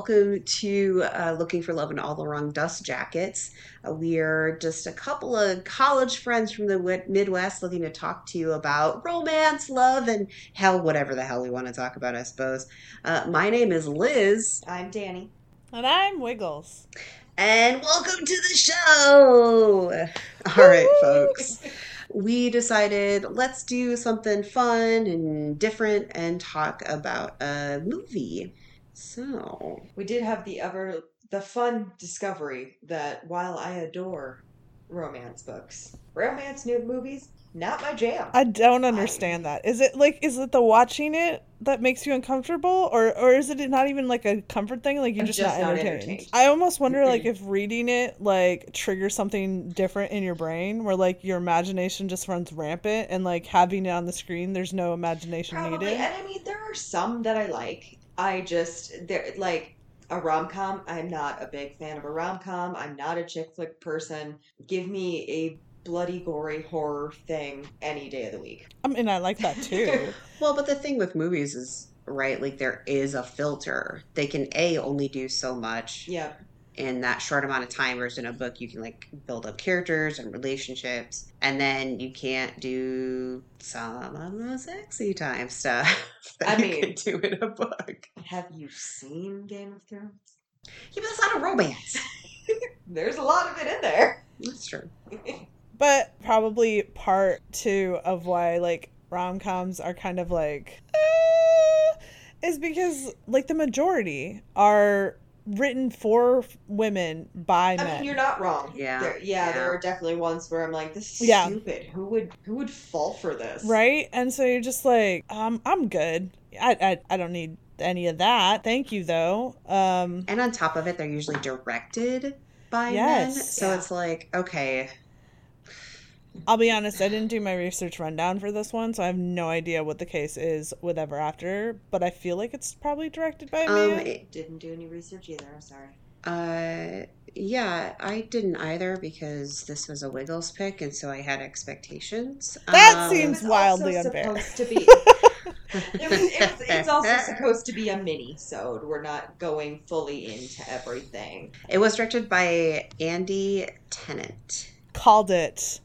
everyone, and welcome to uh, Looking for Love in All the Wrong Dust Jackets. Uh, we are just a couple of college friends from the Midwest looking to talk to you about romance, love, and hell, whatever the hell we want to talk about, I suppose. Uh, my name is Liz, I'm Danny. And I'm Wiggles. and welcome to the show. All right, folks. We decided let's do something fun and different and talk about a movie. So, We did have the ever the fun discovery that while I adore romance books, romance nude movies not my jam. I don't understand that. Is it like is it the watching it that makes you uncomfortable or or is it not even like a comfort thing like you're just, just not not entertained? entertained. I almost wonder like if reading it like triggers something different in your brain where like your imagination just runs rampant and like having it on the screen there's no imagination Probably, needed. and I mean there are some that I like. I just there like a rom com. I'm not a big fan of a rom com. I'm not a chick flick person. Give me a bloody, gory horror thing any day of the week. I mean I like that too. well, but the thing with movies is, right, like there is a filter. They can A, only do so much Yeah, in that short amount of time, whereas in a book, you can like build up characters and relationships, and then you can't do some of the sexy time stuff that I you mean- can do in a book. have you seen Game of Thrones? Yeah, but that's not a romance. There's a lot of it in there. That's true. But probably part two of why like rom coms are kind of like eh, is because like the majority are written for women by I men. mean, you're not wrong. Yeah, there, yeah, yeah. there are definitely ones where I'm like, this is Yeah. stupid. Who would who would fall for this? right? And so you're just like, um, I'm good. I, I I don't need any of that. Thank you though. Um, And on top of it, they're usually directed by men. So Yeah. it's like, okay, I'll be honest, I didn't do my research rundown for this one, so I have no idea what the case is with Ever After. But I feel like it's probably directed by a um, man. it- Didn't do any research either. I'm sorry. Uh, yeah, I didn't either because this was a Wiggles pick, and so I had expectations. That Um, seems- wildly unfair. supposed to be. It was, it was, it's also supposed to be a mini, so we're not going fully into everything. It was directed by Andy Tennant, Called it.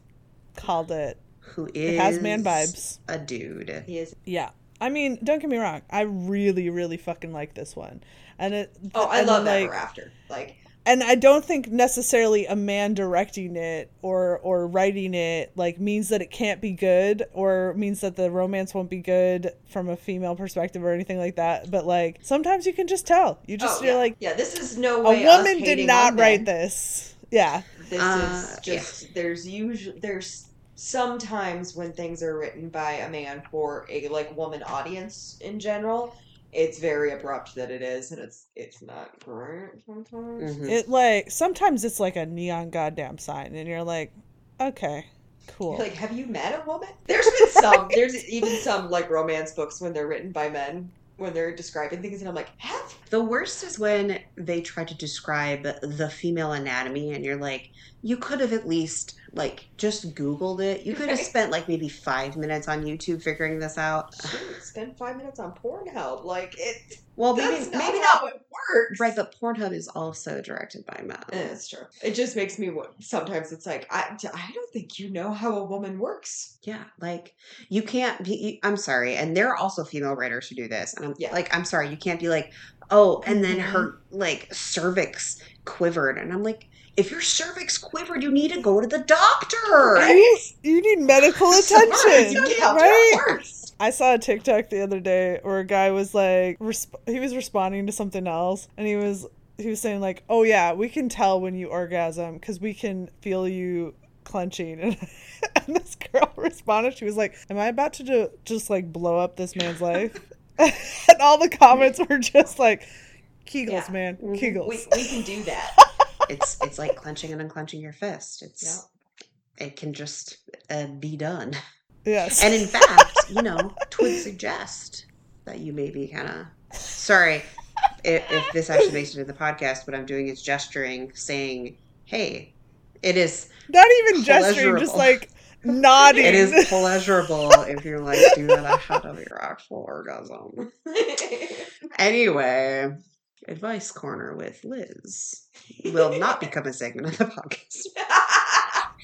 Called it. who is It has man vibes. A dude. He is. Yeah. I mean, don't get me wrong. I really, really fucking like this one. And it Oh, I and, love like, Ever After. Like, and I don't think necessarily a man directing it or or writing it like means that it can't be good or means that the romance won't be good from a female perspective or anything like that. But like sometimes you can just tell. You just oh, you're yeah. like yeah, this is no a way. us woman did not write this. Yeah. This Uh, is just there's usually there's sometimes when things are written by a man for a like woman audience in general, it's very abrupt that it is, and it's it's not great sometimes. Mhm. It like sometimes it's like a neon goddamn sign and you're like, okay, cool. Like, have you met a woman? There's been some. There's even some like romance books when they're written by men when they're describing things, and I'm like, have The worst is when they try to describe the female anatomy, and you're like, you could have at least like just Googled it. You could have spent like maybe five minutes on YouTube figuring this out. shoot, spend five minutes on Pornhub. Like it. Well, maybe not maybe how not. it works. Right, but Pornhub is also directed by men. Eh, It's true. It just makes me. Sometimes it's like I. I don't think you know how a woman works. Yeah, like you can't be. I'm sorry, and there are also female writers who do this, and I'm Yeah. like, I'm sorry, you can't be like, oh, and then Mhm. her like cervix quivered, and I'm like, if your cervix quivered, you need to go to the doctor. You, you need medical Sorry, attention, you can't right? it. I saw a TikTok the other day where a guy was like, resp- he was responding to something else, and he was he was saying like, "Oh yeah, we can tell when you orgasm because we can feel you clenching." And, and this girl responded, she was like, "Am I about to ju- just like blow up this man's life?" and all the comments were just like, "Kegels, Yeah. man, Mhm. Kegels." We, we can do that. It's it's like clenching and unclenching your fist. It's it can just uh, be done. yes. And in fact, you know, twould suggest that you maybe kind of. Sorry, if, if this actually makes it to the podcast, what I'm doing is gesturing, saying, "Hey, it is Not even gesturing, just like nodding. it is pleasurable if you're like doing that ahead of your actual orgasm." Anyway, Advice Corner with Liz will not become a segment of the podcast.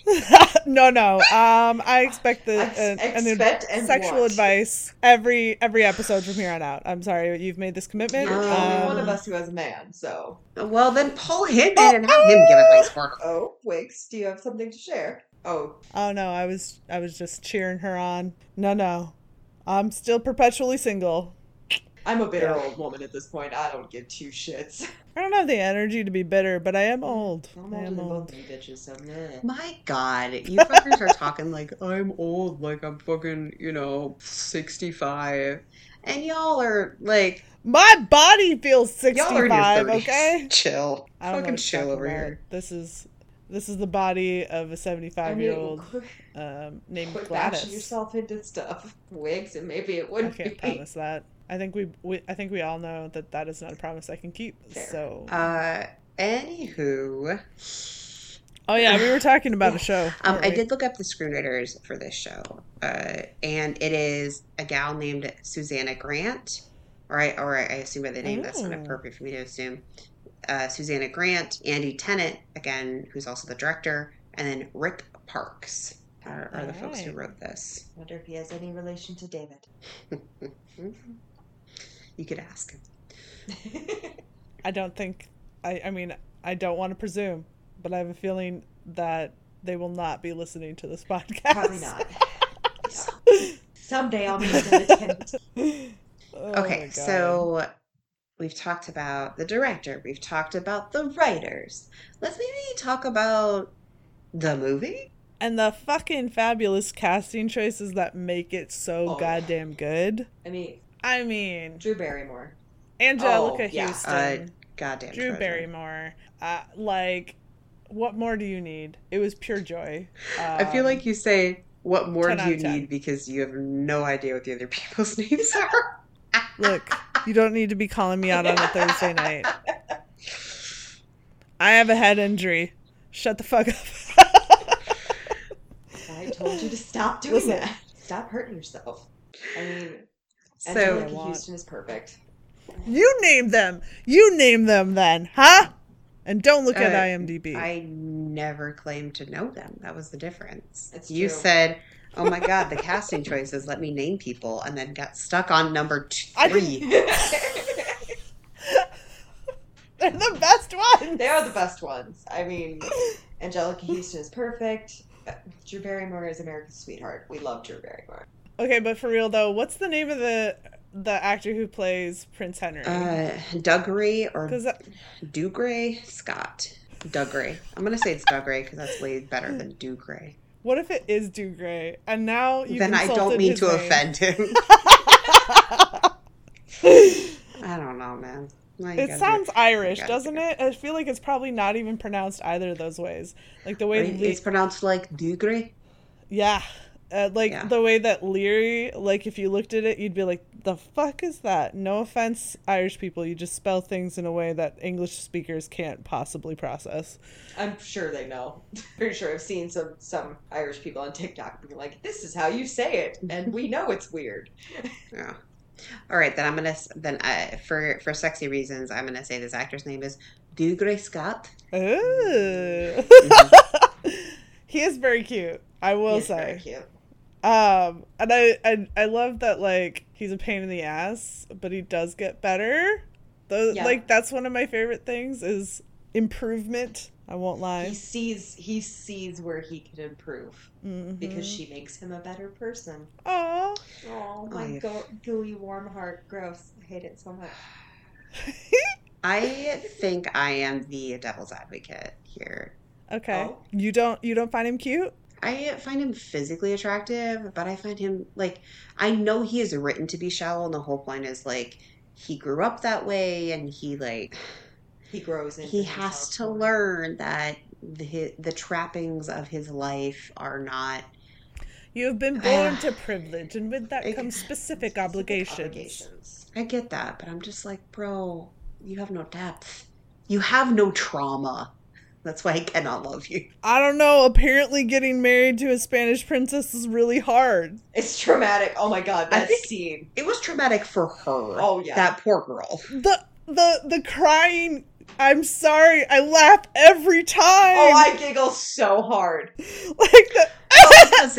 no, no. Um, I expect the Ex- an, an expect and sexual want. advice every every episode from here on out. I'm sorry you've made this commitment. You're the Um, only one of us who has a man, so. Well, then pull him in and have him give Advice Corner. Oh, Wix, do you have something to share? Oh, Oh no, I was I was just cheering her on. No, no. I'm still perpetually single. I'm a bitter old woman at this point. I don't give two shits. I don't have the energy to be bitter, but I am old. I'm I am old. both you bitches, so meh. My God, you fuckers are talking like I'm old, like I'm fucking, you know, 65. And y'all are like, My body feels y'all are in your 65, 30s. okay? Chill. I don't Fucking chill over about. here. This is this is the body of a 75 year old um, named quit Gladys. bashing yourself into stuff. Wigs, and maybe it wouldn't can't be. promise that. I think we, we I think we all know that that is not a promise I can keep. Fair. So, Uh, anywho, oh yeah, we were talking about a show. um, weren't I did look up the screenwriters for this show, uh, and it is a gal named Susanna Grant, or I, or I assume by the name that's not Oh. appropriate for me to assume. Uh, Susanna Grant, Andy Tennant, again, who's also the director, and then Rick Parks are, are the folks who wrote this. I wonder if he has any relation to David. You could ask him. I don't think I I mean I don't want to presume, but I have a feeling that they will not be listening to this podcast. Probably not. Yeah. Someday I'll meet them. Oh Okay, so we've talked about the director, we've talked about the writers. Let's maybe talk about the movie. and the fucking fabulous casting choices that make it so Oh. goddamn good. I mean, I mean, Drew Barrymore. Anjelica Oh, yeah. Huston, Uh, Goddamn. Drew treasure. Barrymore. Uh, like, what more do you need? It was pure joy. I feel Um, like you say, "What more do you 10. need?" Because you have no idea what the other people's names are. Look, you don't need to be calling me out on a Thursday night. I have a head injury. Shut the fuck up. I told you to stop doing Listen. that. Stop hurting yourself. I mean, So Anjelica Huston is perfect. you name them. You name them then, huh? And don't look at Uh, IMDb. I never claimed to know them. That was the difference. It's you true. said, "Oh my god, the casting choices. Let me name people," and then got stuck on number three. They're the best ones. they are the best ones. I mean, Anjelica Huston is perfect. Uh, Drew Barrymore is America's sweetheart. We love Drew Barrymore. Okay, but for real though, what's the name of the the actor who plays Prince Henry? Uh, Dougray or Because Dugray Scott. Dougray. I'm gonna say it's Dougray because that's way better than Dugray. what if it is Dougray? And now you Then I don't mean to offend him. I don't know, man. It sounds do Irish, do doesn't it? I feel like it's probably not even pronounced either of those ways. Like the way, It's pronounced like Dugray. yeah, uh, like Yeah. the way that Leary, like if you looked at it, you'd be like, "The fuck is that?" No offense, Irish people, you just spell things in a way that English speakers can't possibly process. I'm sure they know. Pretty sure I've seen some some Irish people on TikTok being like, "This is how you say it," and we know it's weird. Yeah. All right, then I'm gonna then I, for for sexy reasons I'm gonna say this actor's name is Dougray Scott. Ooh. he is very cute. I will He's very say. Cute. Um, and I, I I love that like he's a pain in the ass, but he does get better. Those Yeah. like that's one of my favorite things is improvement. I won't lie. He sees he sees where he could improve Mhm. because she makes him a better person. Aw. Oh my go- gooey warm heart, gross. I hate it so much. I think I am the devil's advocate here. okay. Oh. You don't you don't find him cute? I find him physically attractive, but I find him like I know he is written to be shallow, and the whole point is like he grew up that way, and he like He grows into he has to more. learn that the the trappings of his life are not You have been born Ah. to privilege, and with that Ex- comes specific, Specific obligations. obligations. I get that, but I'm just like, bro, you have no depth. You have no trauma. That's why I cannot love you. I don't know. Apparently, getting married to a Spanish princess is really hard. It's traumatic. Oh my god, that scene. It was traumatic for her. Oh, yeah. That poor girl. the the the crying. I'm sorry. I laugh every time. Oh, I giggle so hard. like the. it's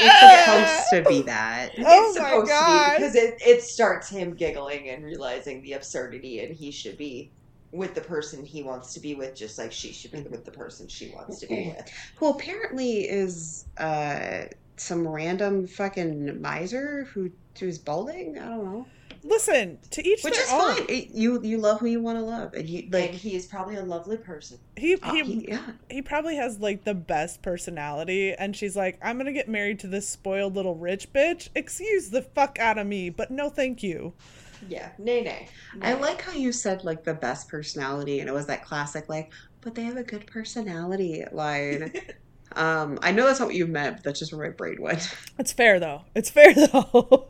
it's supposed to be that. Oh it's my supposed to God. be because it, it starts him giggling and realizing the absurdity, and he should be with the person he wants to be with, just like she should be with the person she wants to be with. Who apparently is uh some random fucking miser who who's balding. I don't know, Listen, to each which their is own. fine. It- you you love who you want to love, and you and like. he is probably a lovely person. He uh, he, he- yeah, he probably has like the best personality and she's like i'm gonna get married to this spoiled little rich bitch excuse the fuck out of me but no thank you Yeah, nay nay. I like how you said like the best personality, and it was that classic like, but they have a good personality line. um, I know that's not what you meant, but that's just where my brain went. it's fair though it's fair though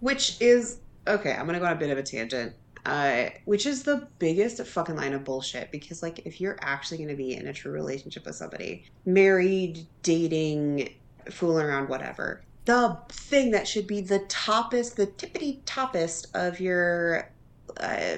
Which is okay. I'm gonna go on a bit of a tangent. Uh, which is the biggest fucking line of bullshit because like if you're actually gonna be in a true relationship with somebody, married, dating, fooling around, whatever, the thing that should be the toppest, the tippity toppest of your uh,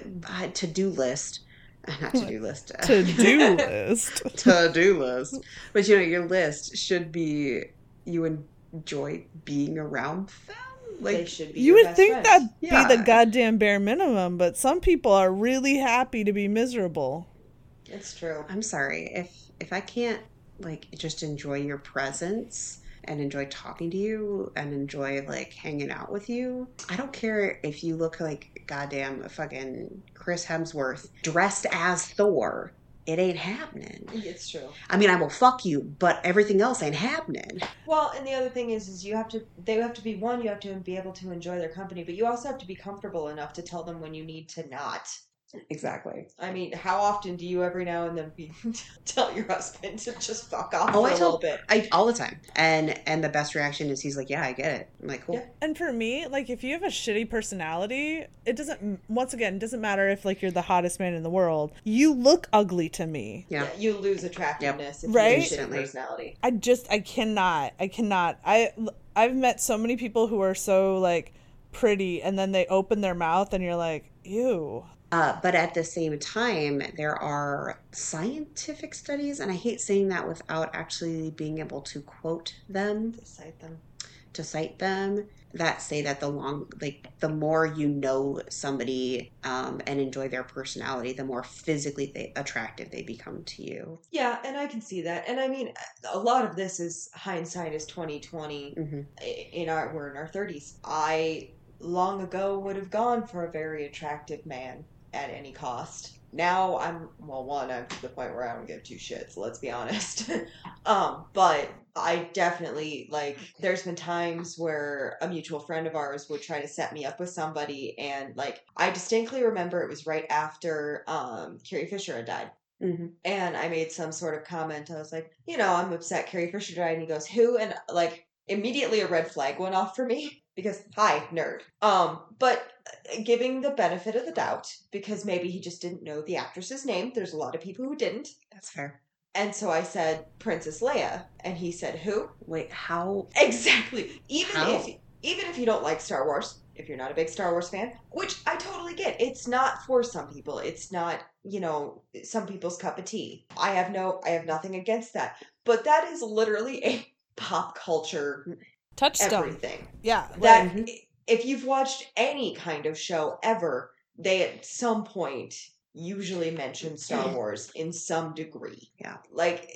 to do list, not to do list, to do list to do list, but you know your list should be you enjoy being around them. they Like should be. you would think friends. that'd be the goddamn bare minimum but some people are really happy to be miserable it's true. I'm sorry if if I can't like just enjoy your presence and enjoy talking to you and enjoy like hanging out with you. I don't care if you look like goddamn fucking Chris Hemsworth dressed as Thor. It ain't happening. It's true. I mean, I will fuck you, but everything else ain't happening. Well, and the other thing is, is you have to. They have to be one. You have to be able to enjoy their company, but you also have to be comfortable enough to tell them when you need to not. Exactly. I mean, how often do you every now and then be, tell your husband to just fuck off Oh, for I a tell- little bit? I all the time. And and the best reaction is he's like, "Yeah, I get it." I'm like, "Cool." Yeah. and for me like if you have a shitty personality it doesn't once again it doesn't matter if like you're the hottest man in the world you look ugly to me Yeah. you lose attractiveness if Right? you have a shitty personality. I just I cannot. I cannot. I I've met so many people who are so like pretty and then they open their mouth and you're like, "Ew." Uh, but at the same time, there are scientific studies, and I hate saying that without actually being able to quote them, To cite them. to cite them, that say that the long, like, the more you know somebody um, and enjoy their personality, the more physically they, attractive they become to you. Yeah, and I can see that. And I mean, a lot of this is hindsight is twenty twenty. hmm In our we're in our thirties. I long ago would have gone for a very attractive man at any cost. Now I'm well, one I'm to the point where I don't give two shits. Let's be honest. um, but I definitely like. There's been times where a mutual friend of ours would try to set me up with somebody, and like I distinctly remember it was right after um Carrie Fisher had died. hmm And I made some sort of comment. I was like, you know, I'm upset Carrie Fisher died. And he goes, who? And like immediately a red flag went off for me because hi, nerd. Um, but uh, giving the benefit of the doubt because maybe he just didn't know the actress's name. There's a lot of people who didn't. That's fair. And so I said Princess Leia, and he said who? Wait, how? Exactly. Even How? if even if you don't like Star Wars, if you're not a big Star Wars fan, which I totally get, it's not for some people. It's not, you know, some people's cup of tea. I have no I have nothing against that. But that is literally a pop culture Touchstone. everything. Yeah. That Mhm. if you've watched any kind of show ever, they at some point usually mention Star Wars in some degree. Yeah. Like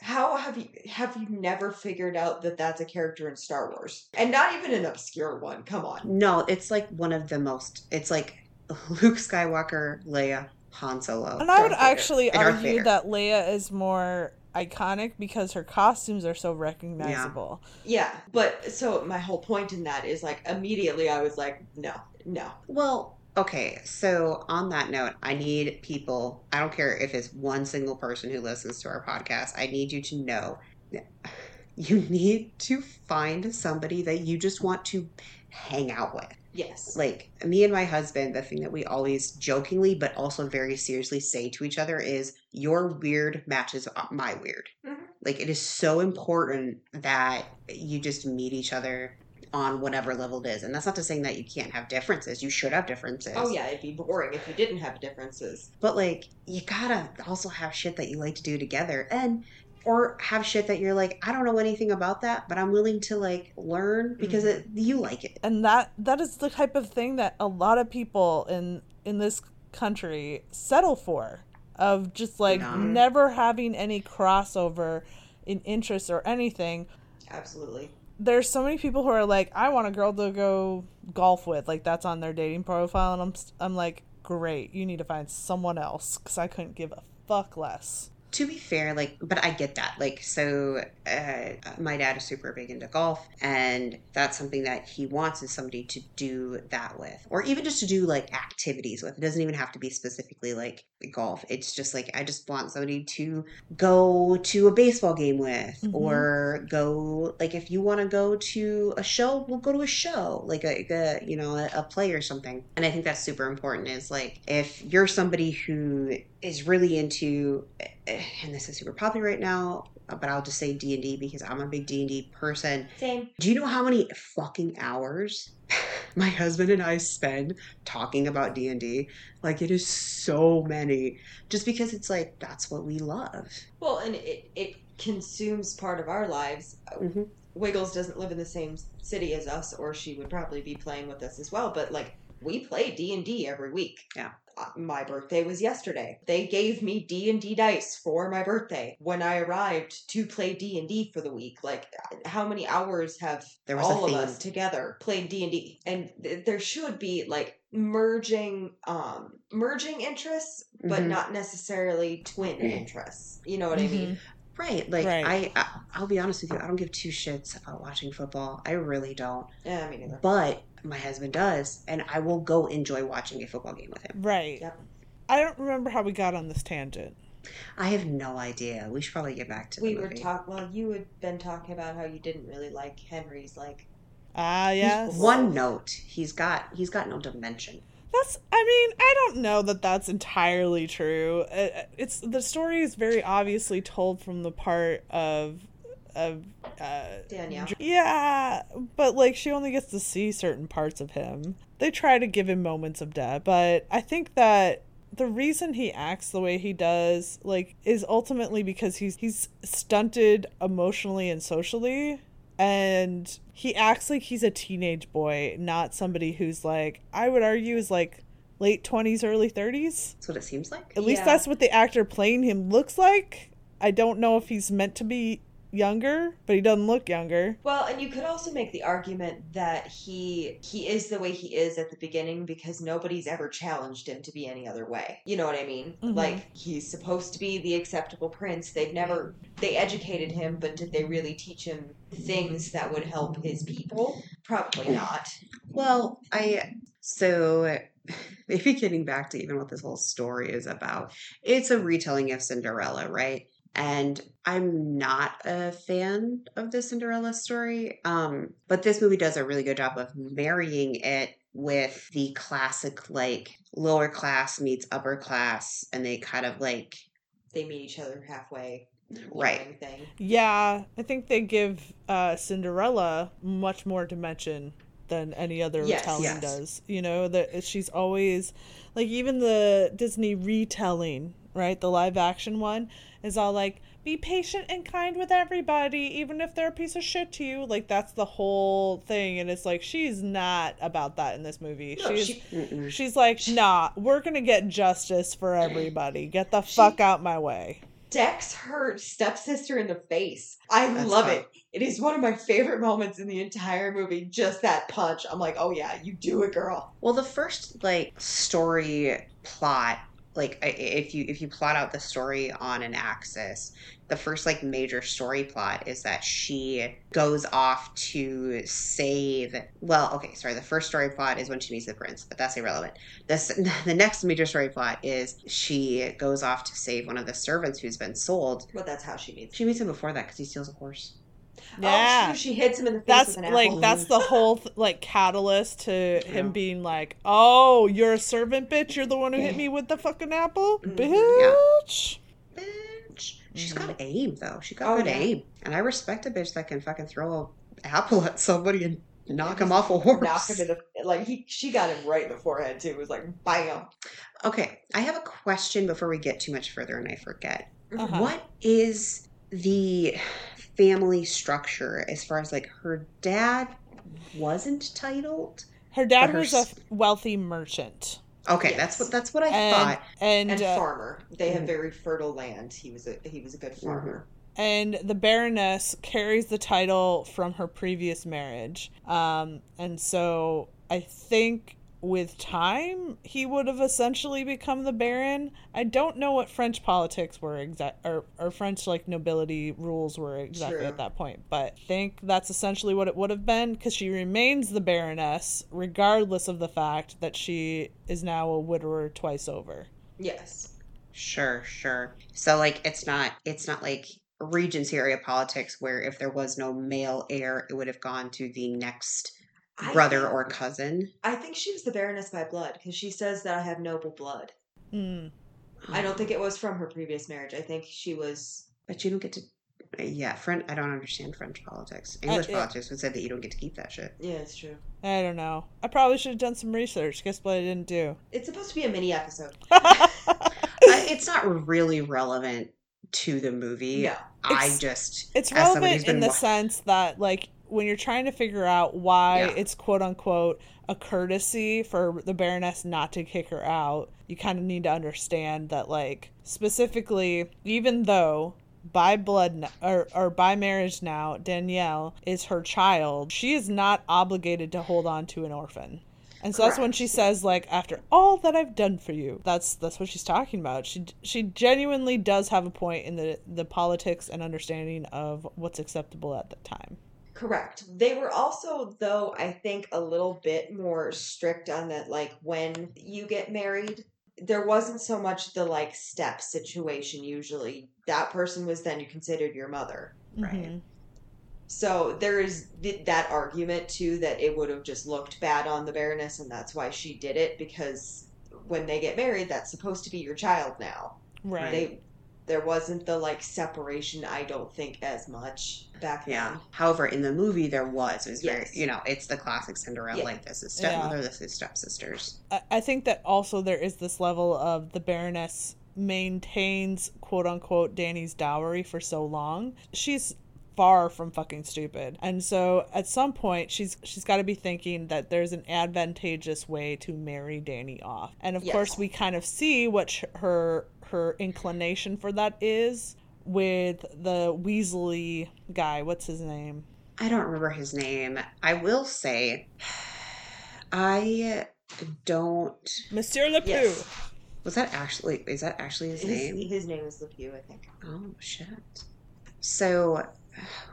how have you have you never figured out that that's a character in Star Wars? And not even an obscure one. Come on. No, it's like one of the most. It's like Luke Skywalker, Leia, Han Solo. And I would Vader, actually argue that Leia is more iconic because her costumes are so recognizable. Yeah, yeah. but so my whole point in that is like immediately I was like, no, no. Well, okay. So on that note, I need people. I don't care if it's one single person who listens to our podcast. I need you to know you need to find somebody that you just want to hang out with. Yes. Like me and my husband, the thing that we always jokingly but also very seriously say to each other is, "Your weird matches my weird." Mhm. Like it is so important that you just meet each other on whatever level it is. And that's not to saying that you can't have differences. You should have differences. Oh yeah, it'd be boring if you didn't have differences. But like you gotta also have shit that you like to do together and or have shit that you're like, I don't know anything about that, but I'm willing to like learn because mm-hmm. it, you like it. and that that is the type of thing that a lot of people in in this country settle for of just like Yeah. never having any crossover in interests or anything Absolutely. there's so many people who are like i want a girl to go golf with like that's on their dating profile and i'm i'm like great you need to find someone else because i couldn't give a fuck less to be fair, like, but I get that. Like, so uh, my dad is super big into golf, and that's something that he wants is somebody to do that with, or even just to do like activities with. It doesn't even have to be specifically like golf. It's just like I just want somebody to go to a baseball game with, Mhm. or go like if you want to go to a show, we'll go to a show, like a, a you know a, a play or something. And I think that's super important. Is like if you're somebody who is really into and this is super popular right now but i'll just say d&d because i'm a big d&d person Same. do you know how many fucking hours my husband and i spend talking about d&d like it is so many just because it's like that's what we love Well, and it it consumes part of our lives. Mhm. Wiggles doesn't live in the same city as us, or she would probably be playing with us as well. But like, we play D and D every week. Yeah. Uh, my birthday was yesterday. They gave me D and D dice for my birthday when I arrived to play D and D for the week. Like, how many hours have There was all of us together played D and D? And th- there should be like merging, um, merging interests, but Mhm. not necessarily twin interests. You know what I mean? right like Right. I, I i'll be honest with you i don't give two shits about watching football i really don't Yeah, me neither. but my husband does and i will go enjoy watching a football game with him right Yep. i don't remember how we got on this tangent i have no idea we should probably get back to the We were talking. Well, you had been talking about how you didn't really like Henry's. Like, ah yes one note he's got he's got no dimension That's. I mean, I don't know that that's entirely true. Uh, It's the story is very obviously told from the part of of uh, Danielle. Yeah, but like she only gets to see certain parts of him. They try to give him moments of depth, but I think that the reason he acts the way he does like is ultimately because he's he's stunted emotionally and socially and he acts like he's a teenage boy, not somebody who's like I would argue is like late 20s early 30s. that's what it seems like At least Yeah. that's what the actor playing him looks like. I don't know if he's meant to be younger, but he doesn't look younger. Well, and you could also make the argument that he he is the way he is at the beginning because nobody's ever challenged him to be any other way. You know what I mean? Mhm. Like he's supposed to be the acceptable prince. They've never they educated him, but did they really teach him things that would help his people? Probably not. Well, I so maybe getting back to even what this whole story is about. It's a retelling of Cinderella, right? And I'm not a fan of the Cinderella story. Um, but this movie does a really good job of marrying it with the classic like lower class meets upper class and they kind of like They meet each other halfway. Right. Thing. Yeah, I think they give uh, Cinderella much more dimension than any other Yes. retelling Yes. does. You know that she's always like even the Disney retelling, right? The live action one is all like be patient and kind with everybody, even if they're a piece of shit to you. Like that's the whole thing, and it's like she's not about that in this movie. No, she's she- she's like, nah, we're gonna get justice for everybody. Get the fuck out my way. decks her stepsister in the face. I That's love fun. it. It is one of my favorite moments in the entire movie. Just that punch. I'm like, oh yeah, you do it, girl. Well, the first like story plot, like if you if you plot out the story on an axis, the first like major story plot is that she goes off to save. Well, okay, sorry. The first story plot is when she meets the prince, but that's irrelevant. This the next major story plot is she goes off to save one of the servants who's been sold. But that's how she meets. She meets him before that because he steals a horse. Yeah. Oh, she hits him in the face that's with an like apple. that's the whole th- like catalyst to Yeah. him being like oh you're a servant bitch you're the one who hit me with the fucking apple Mhm. bitch Bitch. She's got aim though. She got Oh, good yeah. aim, and I respect a bitch that can fucking throw a apple at somebody and knock him off a horse. Knock him in the like he she got him right in the forehead too. It was like bam. Okay, I have a question before we get too much further and I forget. Uh-huh. What is the family structure as far as like her dad wasn't titled? Her dad her was a wealthy merchant. Okay, Yes. that's what that's what I and thought. and And uh, farmer. They have Mhm. very fertile land. He was a he was a good farmer. and the baroness carries the title from her previous marriage um and so i think with time he would have essentially become the baron i don't know what french politics were exact or, or french like nobility rules were exactly True. at that point but i think that's essentially what it would have been because she remains the baroness regardless of the fact that she is now a widower twice over Yes. Sure, sure. So like it's not it's not like Regency area politics where if there was no male heir, it would have gone to the next I brother think- or cousin. I think she was the Baroness by blood because she says that I have noble blood. Hmm. I don't think it was from her previous marriage. I think she was. But you don't get to. Yeah, French. I don't understand French politics. English yeah. politics would say that you don't get to keep that shit. Yeah, it's true. i don't know i probably should have done some research guess what i didn't do It's supposed to be a mini episode. It's not really relevant to the movie. Yeah. I It's- just it's as somebody who's relevant in the wa- sense that like when you're trying to figure out why Yeah. it's quote unquote a courtesy for the baroness not to kick her out you kind of need to understand that like specifically even though by blood or, or by marriage now danielle is her child she is not obligated to hold on to an orphan and so that's when she says like after all that I've done for you. That's that's what she's talking about. She she genuinely does have a point in the the politics and understanding of what's acceptable at the time. Correct. They were also, though, I think a little bit more strict on that. Like when you get married, there wasn't so much the like step situation. Usually, that person was then considered your mother. Right. Mhm. So there is th- that argument too that it would have just looked bad on the Baroness, and that's why she did it because when they get married, that's supposed to be your child now. Right. They there wasn't the like separation. I don't think as much back then. Yeah. However, in the movie there was. It was very you know, it's the classic Cinderella Yeah. like this is stepmother, this is stepsisters. I, I think that also there is this level of the Baroness maintains quote unquote Danny's dowry for so long. She's far from fucking stupid. And so at some point she's she's got to be thinking that there's an advantageous way to marry Danny off. And of Yes. course we kind of see what sh- her her inclination for that is with the Weasley guy. What's his name? I don't remember his name. I will say I don't Monsieur Le Pew. Yes. was that actually is that actually his, His, name? his name is LePew, I think. Oh shit. So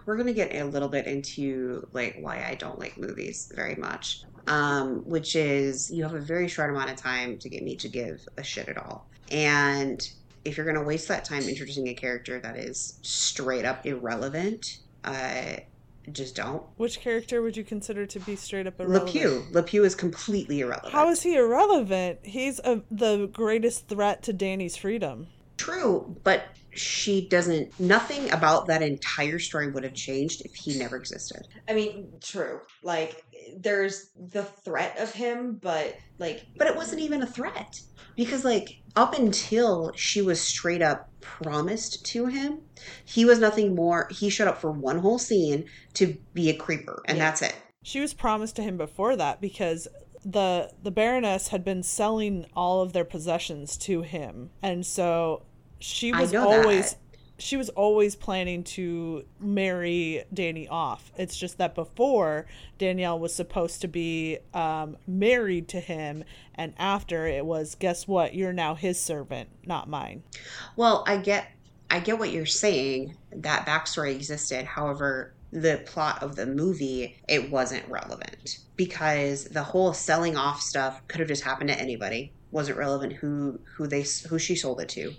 we're gonna get a little bit into like why I don't like movies very much. Um, which is you have a very short amount of time to get me to give a shit at all. And if you're gonna waste that time introducing a character that is straight up irrelevant, uh just don't. Which character would you consider to be straight up irrelevant? LePew. LePew is completely irrelevant. How is he irrelevant? He's a, the greatest threat to Danny's freedom. True, but she doesn't. Nothing about that entire story would have changed if he never existed. I mean, true. Like, there's the threat of him, but like, But it wasn't even a threat because, like, up until she was straight up promised to him, he was nothing more. He showed up for one whole scene to be a creeper, and Yeah. that's it. She was promised to him before that because the the Baroness had been selling all of their possessions to him, and so she was always that. she was always planning to marry Danny off. It's just that before Danielle was supposed to be um, married to him, and after it was, guess what? You're now his servant, not mine. Well, I get, I get what you're saying. That backstory existed. However, the plot of the movie it wasn't relevant because the whole selling off stuff could have just happened to anybody. Wasn't relevant who who they who she sold it to.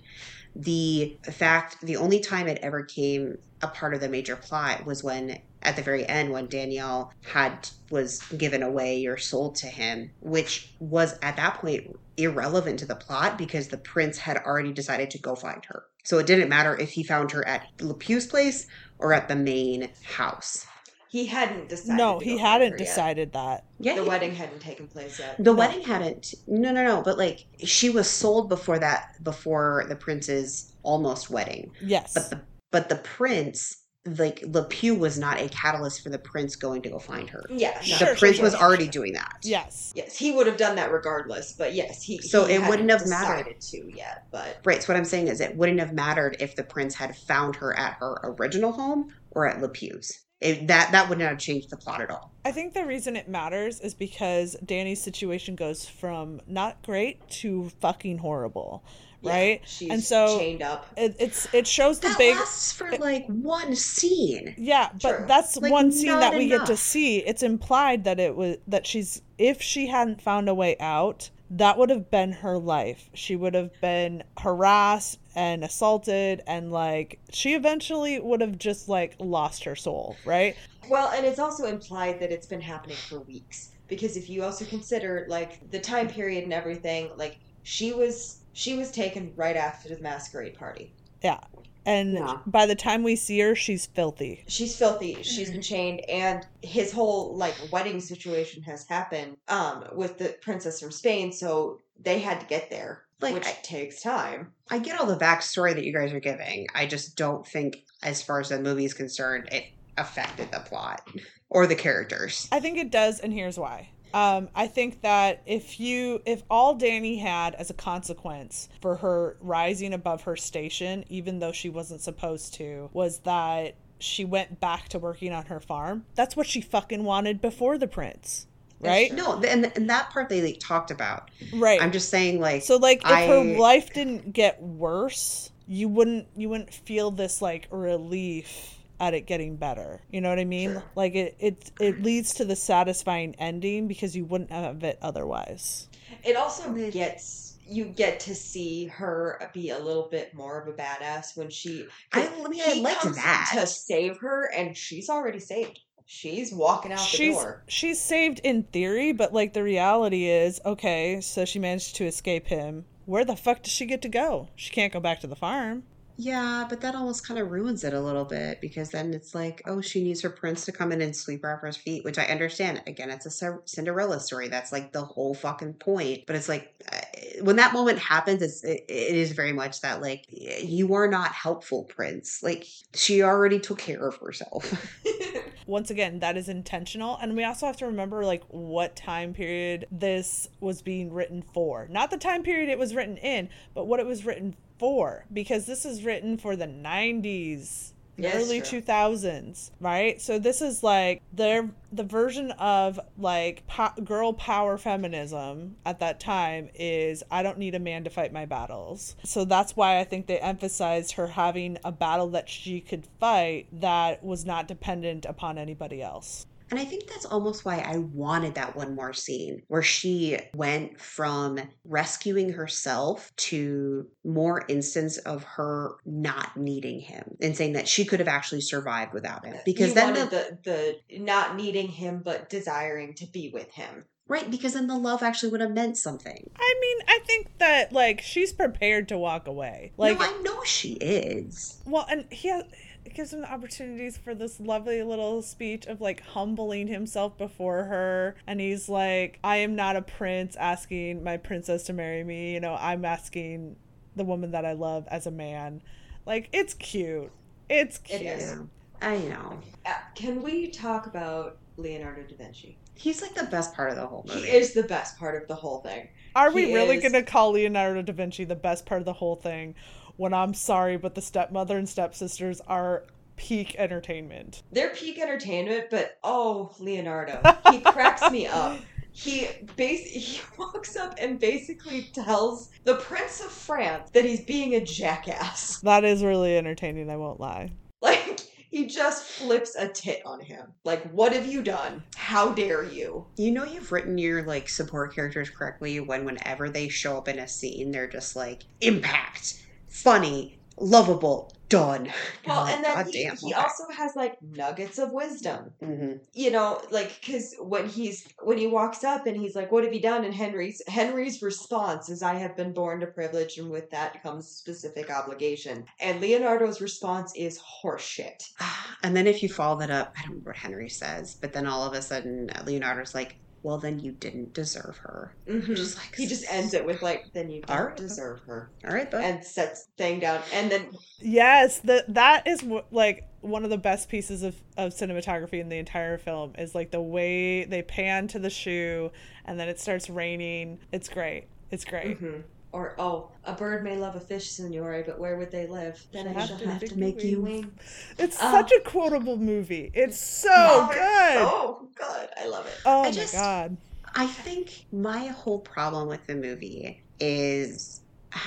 The fact, the only time it ever came a part of the major plot was when at the very end when Danielle had was given away or sold to him, which was at that point irrelevant to the plot because the prince had already decided to go find her. So it didn't matter if he found her at LePew's place or at the main house. He hadn't decided. no, he hadn't her yet. decided that. Yeah, The he- wedding hadn't taken place yet. The wedding hadn't. No, no, no. But like, she was sold before that, before the prince's almost wedding. Yes. But the but the prince, like Le Pew, was not a catalyst for the prince going to go find her. Yeah, no, Sure, the prince sure, was sure, already sure. doing that. yes. Yes, he would have done that regardless. But yes, he. So he it wouldn't hadn't have mattered. to yet. But Right. So what I'm saying is, it wouldn't have mattered if the prince had found her at her original home or at Le Pew's. It, that that would not have changed the plot at all. I think the reason it matters is because Danny's situation goes from not great to fucking horrible, yeah, right? she's and so chained up. it, it's it shows the That big lasts for like one scene. yeah, but that's Like, one scene that we get to see. It's implied that it was that she's if she hadn't found a way out, that would have been her life. She would have been harassed and assaulted and like she eventually would have just like lost her soul, right? Well, and it's also implied that it's been happening for weeks because if you also consider like the time period and everything, like she was she was taken right after the masquerade party. Yeah. And Yeah. by the time we see her, she's filthy. She's filthy. She's been chained, and his whole like wedding situation has happened um with the princess from Spain. So they had to get there, Like, which I- takes time. I get all the backstory that you guys are giving. I just don't think, as far as the movie is concerned, it affected the plot or the characters. I think it does, and here's why. Um, I think that if you, if all Danny had as a consequence for her rising above her station, even though she wasn't supposed to, was that she went back to working on her farm, that's what she fucking wanted before the prince, right? No, and, and that part they like, talked about. Right. I'm just saying, like, so like, if I- her life didn't get worse, you wouldn't, you wouldn't feel this like relief at it getting better. You know what I mean? Sure. Like it, it, it leads to the satisfying ending because you wouldn't have it otherwise. It also gets you get to see her be a little bit more of a badass when she. I, I mean, I he liked comes that. to save her, and she's already saved. She's walking out the she's door. she's saved in theory, but like the reality is, okay, so she managed to escape him. Where the fuck does she get to go? She can't go back to the farm. Yeah, but that almost kind of ruins it a little bit because then it's like, oh, she needs her prince to come in and sweep her off her feet, which I understand. Again, it's a Cinderella story. That's like the whole fucking point. But it's like uh, when that moment happens, it's it, it is very much that like you are not helpful, prince. Like she already took care of herself. Once again, that is intentional, and we also have to remember like what time period this was being written for. Not the time period it was written in, but what it was written for, because this is written for the '90s. Yeah, early 2000s right? So this is like their the version of like po- girl power feminism at that time is i don't need a man to fight my battles. So that's why i think they emphasized her having a battle that she could fight that was not dependent upon anybody else And I think that's almost why I wanted that one more scene where she went from rescuing herself to more instance of her not needing him and saying that she could have actually survived without him. Because you then wanted the, the, the not needing him but desiring to be with him. right, because then the love actually would have meant something. i mean i think that like she's prepared to walk away like no, I know she is. Well, and he has, it gives him the opportunities for this lovely little speech of like humbling himself before her. And he's like, I am not a prince asking my princess to marry me. You know, I'm asking the woman that I love as a man. Like, it's cute. It's cute. is. I know. Uh, can we talk about Leonardo da Vinci? He's like the best part of the whole movie. He is the best part of the whole thing. Are we really is- going to call Leonardo da Vinci the best part of the whole thing when I'm sorry, but the stepmother and stepsisters are peak entertainment? They're peak entertainment, but oh, Leonardo, he cracks me up. He bas- he walks up and basically tells the Prince of France that he's being a jackass. That is really entertaining, I won't lie. Like he just flips a tit on him. Like, what have you done? How dare you? You know you've written your like support characters correctly when whenever they show up in a scene, they're just like impact, funny, lovable, done. Well, and then God he, he also has like nuggets of wisdom. Mhm. you know like because when he's when he walks up and he's like what have you done and henry's henry's response is i have been born to privilege and with that comes specific obligation and leonardo's response is horseshit And then if you follow that up, I don't remember what Henry says, but then all of a sudden Leonardo's like, well, then you didn't deserve her. Mhm. Just like he just ends it with like, "Then you don't Alright. deserve her," All right, but and sets thing down, and then Yes, that that is like one of the best pieces of, of cinematography in the entire film is like the way they pan to the shoe and then it starts raining. It's great. It's great. Mhm. Or oh, a bird may love a fish, signore, but where would they live? Then I shall have to make make you- you wing. It's Oh. such a quotable movie. It's so Oh, it's good. So good. I love it. oh I my just- god. I think my whole problem with the movie is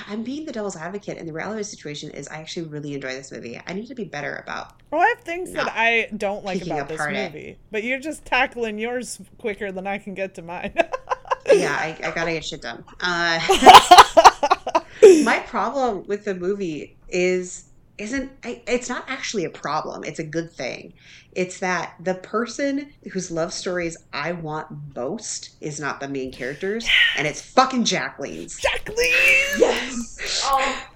I'm being the devil's advocate, and the reality of the situation is I actually really enjoy this movie. I need to be better about. Well, I have things that I don't like about this apart it. movie, but you're just tackling yours quicker than I can get to mine. Yeah, I, I gotta get shit done. Uh, my problem with the movie is isn't it's not actually a problem it's a good thing it's that the person whose love stories i want most is not the main characters and it's fucking jacqueline's Jacqueline. Yes. Oh,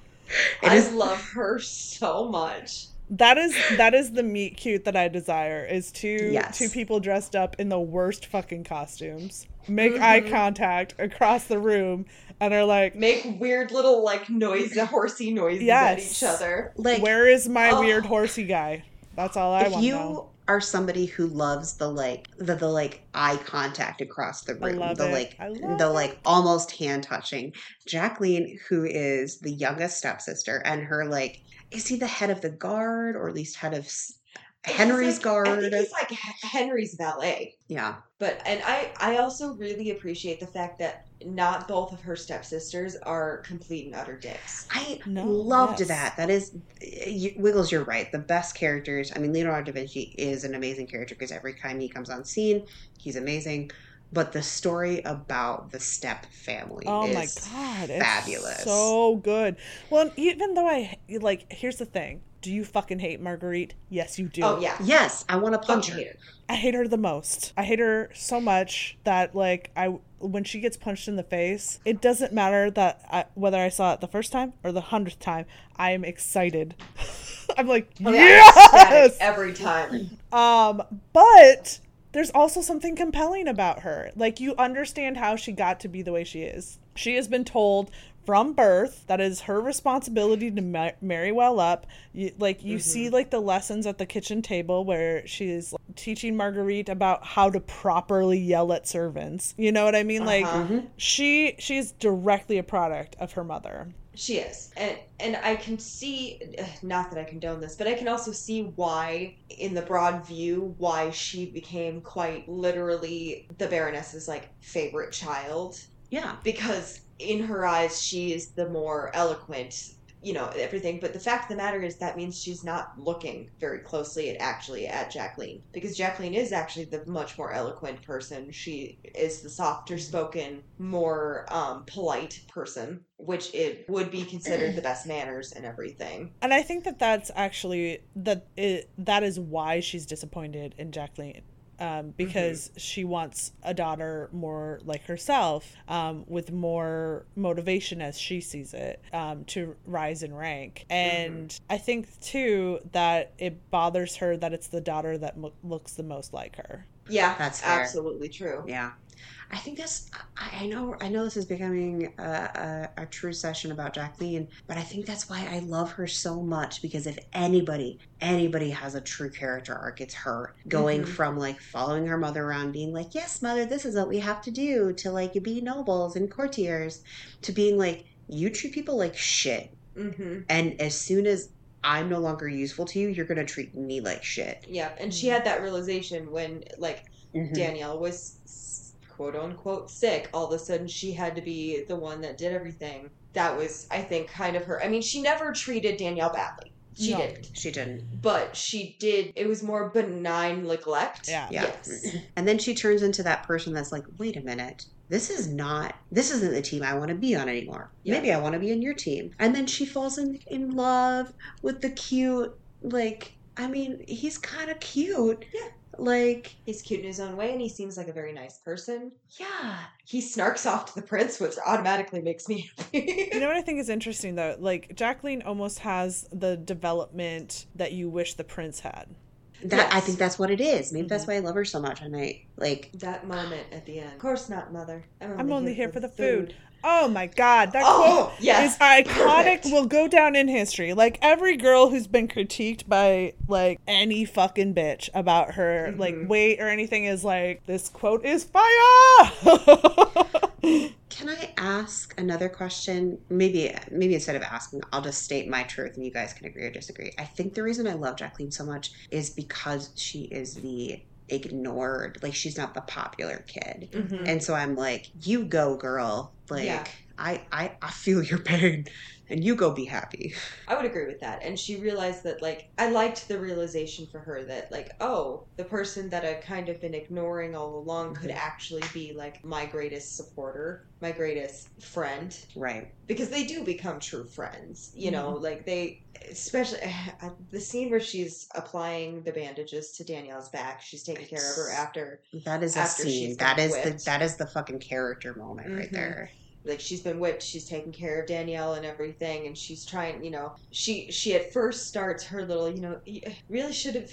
I is- love her so much. That is that is the meet cute that I desire is two Yes. two people dressed up in the worst fucking costumes. Make eye Mhm. contact across the room and are like, Make weird little like noise, horsey noises Yes. at each other. like "Where is my Oh. weird horsey guy?" That's all I if want to you know. are somebody who loves the like the, the like eye contact across the I room love the it. like I love the it. like almost hand touching jacqueline who is the youngest stepsister and her like is he the head of the guard or at least head of henry's like- guard I think he's like Henry's valet. yeah But and I I also really appreciate the fact that not both of her stepsisters are complete and utter dicks. i No, loved yes. that that is eh, you, wiggles you're right the best characters i mean leonardo da vinci is an amazing character because every time he comes on scene he's amazing but the story about the step family Oh is my god, it's fabulous. so good. Well, even though I like, here's the thing: Do you fucking hate Marguerite? Yes, you do. Oh yeah. Yes, I want to punch her. I hate her the most. I hate her so much that like I when she gets punched in the face, it doesn't matter that I, whether I saw it the first time or the hundredth time. I am excited. I'm like Oh, yeah, I'm yes. every time. Um, but there's also something compelling about her. Like you understand how she got to be the way she is. She has been told from birth that is her responsibility to ma- marry well up. You, like you see like the lessons at the kitchen table where she's like, teaching Marguerite about how to properly yell at servants. You know what I mean? Like Uh-huh. she she's directly a product of her mother. She is, and and I can see, not that I condone this, but I can also see why, in the broad view, why she became quite literally the Baroness's like favorite child, Yeah. because in her eyes she is the more eloquent, you know, everything. But the fact of the matter is that means she's not looking very closely at actually at Jacqueline, because Jacqueline is actually the much more eloquent person. She is the softer spoken, more um, polite person, which it would be considered the best manners and everything. And I think that that's actually that it, that is why she's disappointed in Jacqueline. Um, because she wants a daughter more like herself, um, with more motivation as she sees it, um, to rise in rank. And I think too that it bothers her that it's the daughter that mo- looks the most like her. Yeah, That's fair. absolutely true. Yeah. I think that's. I I know. I know this is becoming a, a, a true session about Jacqueline, but I think that's why I love her so much because if anybody, anybody has a true character arc, it's her. Going Mhm. from like following her mother around, being like, "Yes, mother, this is what we have to do," to like be nobles and courtiers, to being like, "You treat people like shit, hmm and as soon as I'm no longer useful to you, you're gonna treat me like shit." Yeah, and she had that realization when, like, Mhm. Danielle was quote unquote sick. All of a sudden, she had to be the one that did everything. That was, I think, kind of her. I mean, she never treated Danielle badly. She No. didn't. She didn't. But she did. It was more benign neglect. Yeah. Yeah. Yes. And then she turns into that person that's like, wait a minute, this is not, this isn't the team I want to be on anymore. Yeah. Maybe I want to be in your team. And then she falls in, in love with the cute, like, I mean, he's kind of cute. Yeah. Like, He's cute in his own way, and he seems like a very nice person. yeah. He snarks off to the prince, which automatically makes me happy. You know what I think is interesting though? Like Jacqueline almost has the development that you wish the prince had. That I think that's what it is. Maybe that's Mhm. why I love her so much. I might like That moment at the end. Of course not, mother. I'm only here for the food. Oh my god, that Oh, quote yes, is iconic. perfect. Will go down in history. Like every girl who's been critiqued by like any fucking bitch about her like Mhm. weight or anything is like this quote is fire. Can I ask another question? Maybe maybe instead of asking, I'll just state my truth and you guys can agree or disagree. I think the reason I love Jacqueline so much is because she is the ignored. Like she's not the popular kid. Mhm. And so I'm like, you go girl. Like Yeah. I, I I feel your pain and you go be happy. I would agree with that. And she realized that, like, I liked the realization for her that, like, oh, the person that I've kind of been ignoring all along could Mhm. actually be, like, my greatest supporter, my greatest friend. Right. Because they do become true friends, you know, like, they, especially the scene where she's applying the bandages to Danielle's back, she's taking care of her after, That is a scene. That is the that is the fucking character moment right Mhm. there. Like she's been whipped she's taking care of danielle and everything and she's trying you know she she at first starts her little you know really should have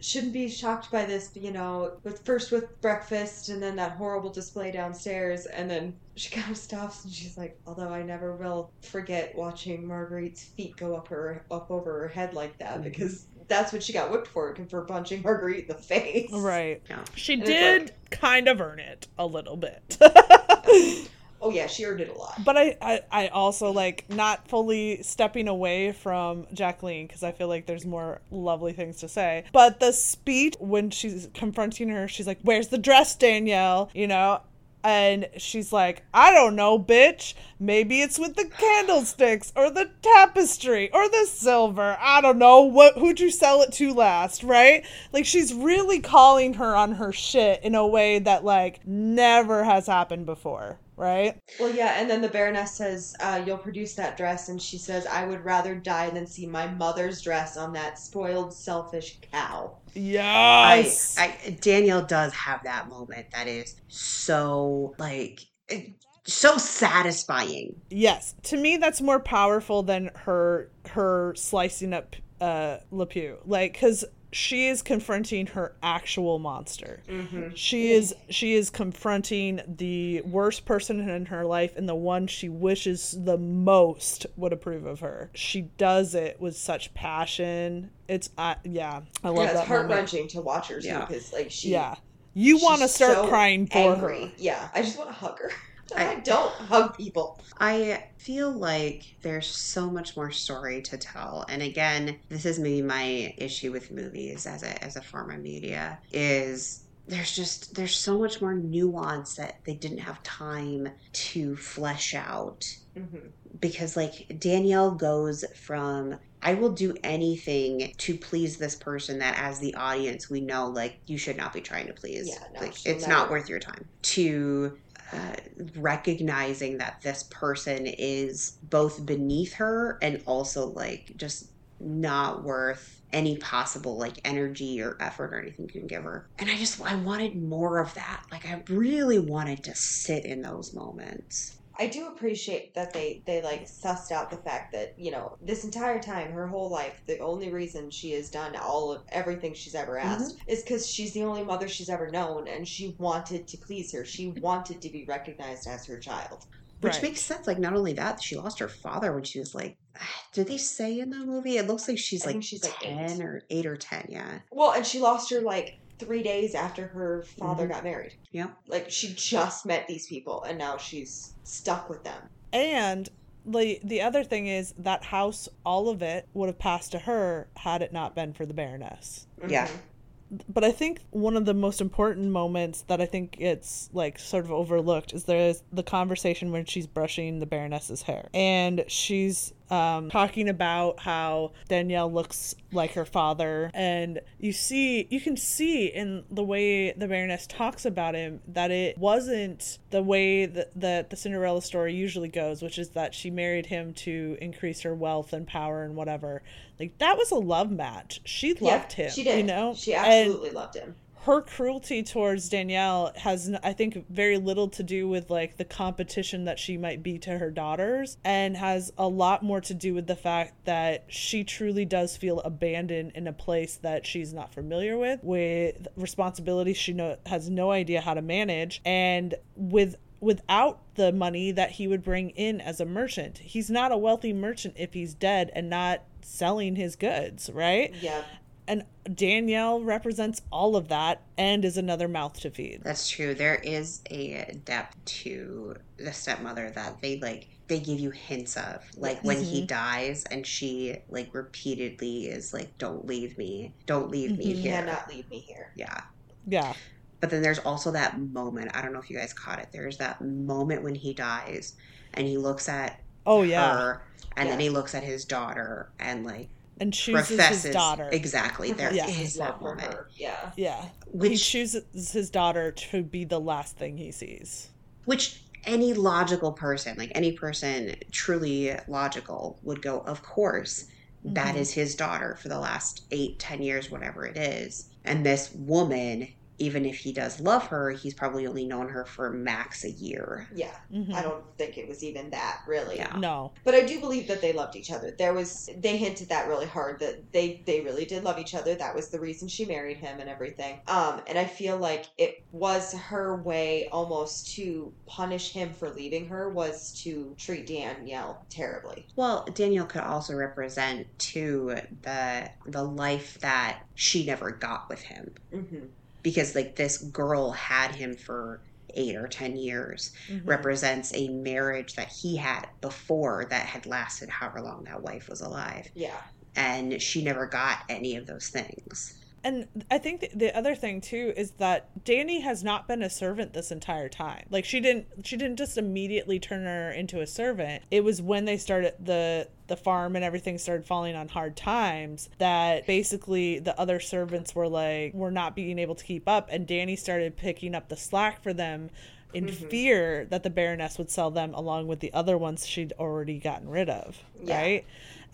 shouldn't be shocked by this but, you know with first with breakfast and then that horrible display downstairs and then she kind of stops and she's like although i never will forget watching marguerite's feet go up her up over her head like that Mhm. because that's what she got whipped for for punching marguerite in the face right. Yeah. She And it's did kind of earn it a little bit. oh yeah she it a lot But I, I, I also like not fully stepping away from Jacqueline because I feel like there's more lovely things to say. But the speech when she's confronting her, she's like, Where's the dress, Danielle? You know? And she's like, I don't know, bitch. Maybe it's with the candlesticks or the tapestry or the silver. I don't know. What who'd you sell it to last, right? Like she's really calling her on her shit in a way that like never has happened before, right? Well, yeah, and then the Baroness says, uh, "You'll produce that dress," and she says, "I would rather die than see my mother's dress on that spoiled, selfish cow." Yes. I, I Danielle does have that moment that is so like so satisfying. yes. To me that's more powerful than her her slicing up uh Le Pieu. Like cuz she is confronting her actual monster. Mm-hmm. She is she is confronting the worst person in her life and the one she wishes the most would approve of her. She does it with such passion. It's uh, yeah, I love Yeah, it's that heart wrenching to watch her Yeah. because like she, Yeah. You want to start so crying for angry. her. Yeah, I just want to hug her. I- don't hug people. I feel like there's so much more story to tell. And again, this is maybe my issue with movies as a as a form of media is there's just there's so much more nuance that they didn't have time to flesh out Mm-hmm. because like Danielle goes from I will do anything to please this person that as the audience we know like you should not be trying to please. Yeah, no, like it's not worth your time. To uh, recognizing that this person is both beneath her and also like just not worth any possible like energy or effort or anything you can give her. And I just I wanted more of that. Like I really wanted to sit in those moments. I do appreciate that they they like sussed out the fact that you know this entire time, her whole life, the only reason she has done all of everything she's ever mm-hmm. asked is because she's the only mother she's ever known, and she wanted to please her. She wanted to be recognized as her child. Which Right. makes sense. Like, not only that, she lost her father when she was like, did they say in the movie? It looks like she's I like think she's, like, 10 eight. or 8 or 10, yeah. Well, and she lost her like three days after her father Mhm. got married. Yeah. Like she just met these people, and now she's stuck with them. And the the other thing is that house, all of it would have passed to her had it not been for the Baroness. Yeah. Mhm. But I think one of the most important moments that I think it's like sort of overlooked is there's the conversation when she's brushing the Baroness's hair. And she's um, talking about how Danielle looks like her father. And you see, you can see in the way the Baroness talks about him that it wasn't the way that, that the Cinderella story usually goes, which is that she married him to increase her wealth and power and whatever. Like that was a love match. She loved yeah, him. She did. You know, she And absolutely loved him. Her cruelty towards Danielle has, I think, very little to do with like the competition that she might be to her daughters, and has a lot more to do with the fact that she truly does feel abandoned in a place that she's not familiar with, with responsibilities she no, has no idea how to manage, and with without the money that he would bring in as a merchant. He's not a wealthy merchant if he's dead and not selling his goods, right? Yeah. And Danielle represents all of that and is another mouth to feed. That's true. There is a depth to the stepmother that they like they give you hints of. Like when he dies and she like repeatedly is like, Don't leave me. Don't leave me Mhm. You here. cannot leave me here. Yeah. Yeah. But then there's also that moment. I don't know if you guys caught it. There's that moment when he dies and he looks at Oh yeah. her and then he looks at his daughter and like And chooses professes his daughter. exactly there is Yeah. His love that for moment her. Yeah. Yeah. he chooses his daughter to be the last thing he sees. which any logical person like any person truly logical would go of course that Mhm. is his daughter for the last eight ten years whatever it is and this woman even if he does love her he's probably only known her for max a year Yeah. Mhm. I don't think it was even that really. Yeah. No. But I do believe that they loved each other. There was they hinted that really hard that they they really did love each other. That was the reason she married him and everything. Um and I feel like it was her way almost to punish him for leaving her was to treat Danielle terribly. Well, Danielle could also represent too the the life that she never got with him hmm because like this girl had him for 8 or 10 years Mhm. represents a marriage that he had before that had lasted however long that wife was alive Yeah. and she never got any of those things. And I think the other thing too is that Danny has not been a servant this entire time. Like she didn't she didn't just immediately turn her into a servant. It was when they started the the farm and everything started falling on hard times that basically the other servants were like were not being able to keep up and Danny started picking up the slack for them in Mhm. fear that the baroness would sell them along with the other ones she'd already gotten rid of, Yeah. right?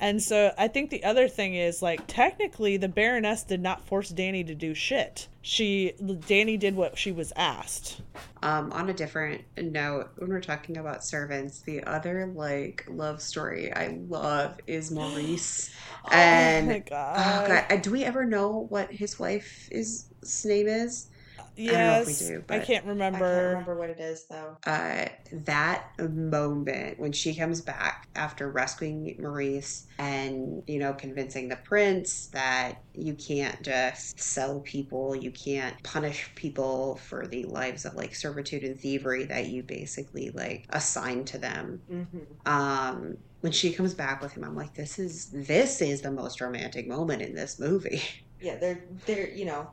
And so I think the other thing is like technically the Baroness did not force Danny to do shit. She Danny did what she was asked. Um, on a different note, when we're talking about servants, the other like love story I love is Maurice. And oh my oh god. god, uh, do we ever know what his wife is name is? Don't know if we yes. do, I can't remember. I can't remember what it is though. Uh, that moment when she comes back after rescuing Maurice and you know convincing the prince that you can't just sell people, you can't punish people for the lives of like servitude and thievery that you basically like assign to them. hmm Um, when she comes back with him, I'm like, this is this is the most romantic moment in this movie. Yeah, they're they're you know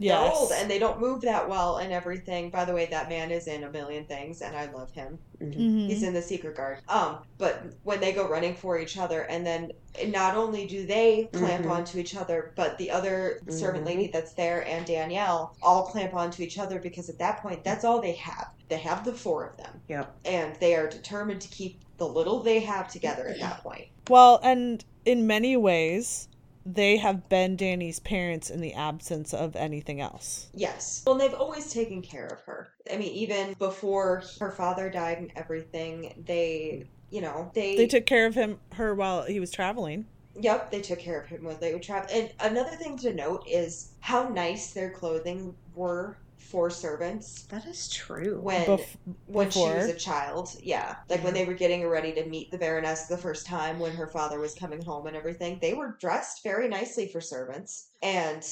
Yes. they're old and they don't move that well and everything. By the way, that man is in a million things and I love him. Mhm. Mhm. He's in the secret guard. Um, but when they go running for each other, and then not only do they clamp Mhm. onto each other, but the other servant Mhm. lady that's there and Danielle all clamp onto each other because at that point, that's all they have. They have the four of them, Yep. and they are determined to keep the little they have together at that point. Well, and in many ways they have been Danny's parents in the absence of anything else. Yes. Well, they've always taken care of her. I mean, even before her father died and everything, they, you know, they They took care of him her while he was traveling. Yep, they took care of him when they would travel. And another thing to note is how nice their clothing were for servants That is true. when Bef- when she was a child. Yeah, like when they were getting ready to meet the Baroness the first time when her father was coming home and everything. They were dressed very nicely for servants, and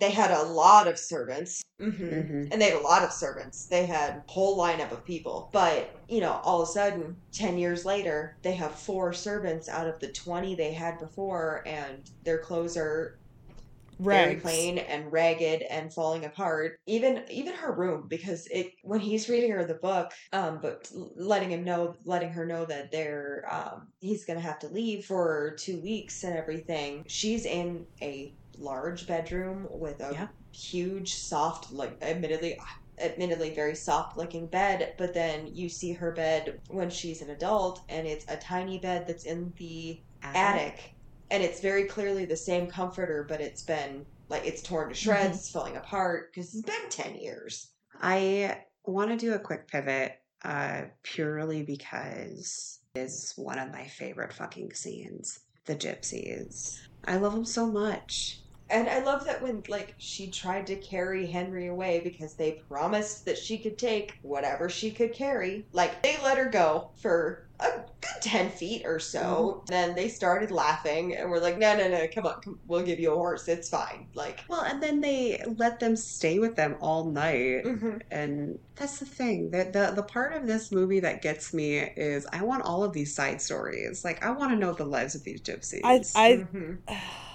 they had a lot of servants. hmm Mhm. And they had a lot of servants. They had a whole lineup of people. But, you know, all of a sudden, 10 years later, they have four servants out of the 20 they had before, and their clothes are very plain and ragged and falling apart. Even even her room, because it when he's reading her the book, um, but letting him know, letting her know that they're um, he's gonna have to leave for two weeks and everything. She's in a large bedroom with a Yeah. huge, soft, like admittedly. Admittedly, very soft looking bed, but then you see her bed when she's an adult, and it's a tiny bed that's in the attic and it's very clearly the same comforter but it's been like it's torn to shreds, it's falling apart because it's been ten years. I want to do a quick pivot uh, purely because is one of my favorite fucking scenes. The gypsies. I love them so much. And I love that when like she tried to carry Henry away because they promised that she could take whatever she could carry. Like they let her go for a good ten feet or so. Then they started laughing and were like, "No, no, no, come on, come, we'll give you a horse. It's fine." Like, Well, and then they let them stay with them all night. mhm. And that's the thing. The, the the part of this movie that gets me is I want all of these side stories. Like I want to know the lives of these gypsies. I I Mhm.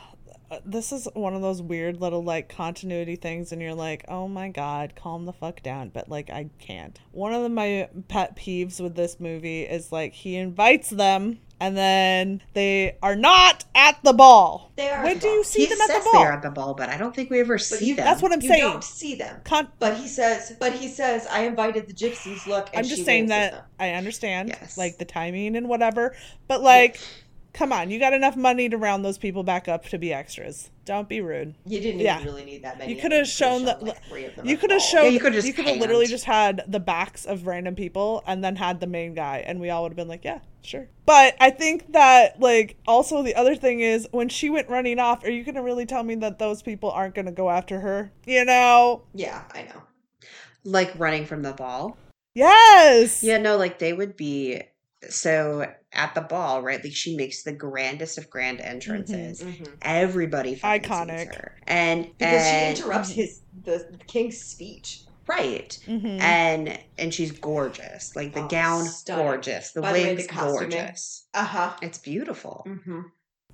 this is one of those weird little like continuity things and you're like oh my god calm the fuck down but like i can't one of the, my pet peeves with this movie is like he invites them and then they are not at the ball They are. when at do the you see he them at the ball they're at the ball, but I don't think we ever see you- them. that's what i'm You saying don't see them. Con- But he says, but he says, I invited the gypsies. Look, and i'm she just saying that them. i understand Yes. like the timing and whatever but like come on you got enough money to round those people back up to be extras don't be rude You didn't Yeah. even really need that many. You could have shown the- like, three of them You could have shown. Yeah, you you could've could have literally just had the backs of random people, and then had the main guy, and we all would have been like, "Yeah, sure." But I think that like also the other thing is when she went running off, are you gonna really tell me that those people aren't gonna go after her? You know? Yeah, I know. like running from the ball. Yes. Yeah, no, like they would be so at the ball, right? Like she makes the grandest of grand entrances. Mhm. Everybody fucking sees Iconic. her. And Because and, she interrupts his the king's speech. right. Mhm. And and she's gorgeous. Like the Oh, gown stunning. gorgeous. The By the way, the wig's gorgeous. Uh huh. It's beautiful. Mm-hmm.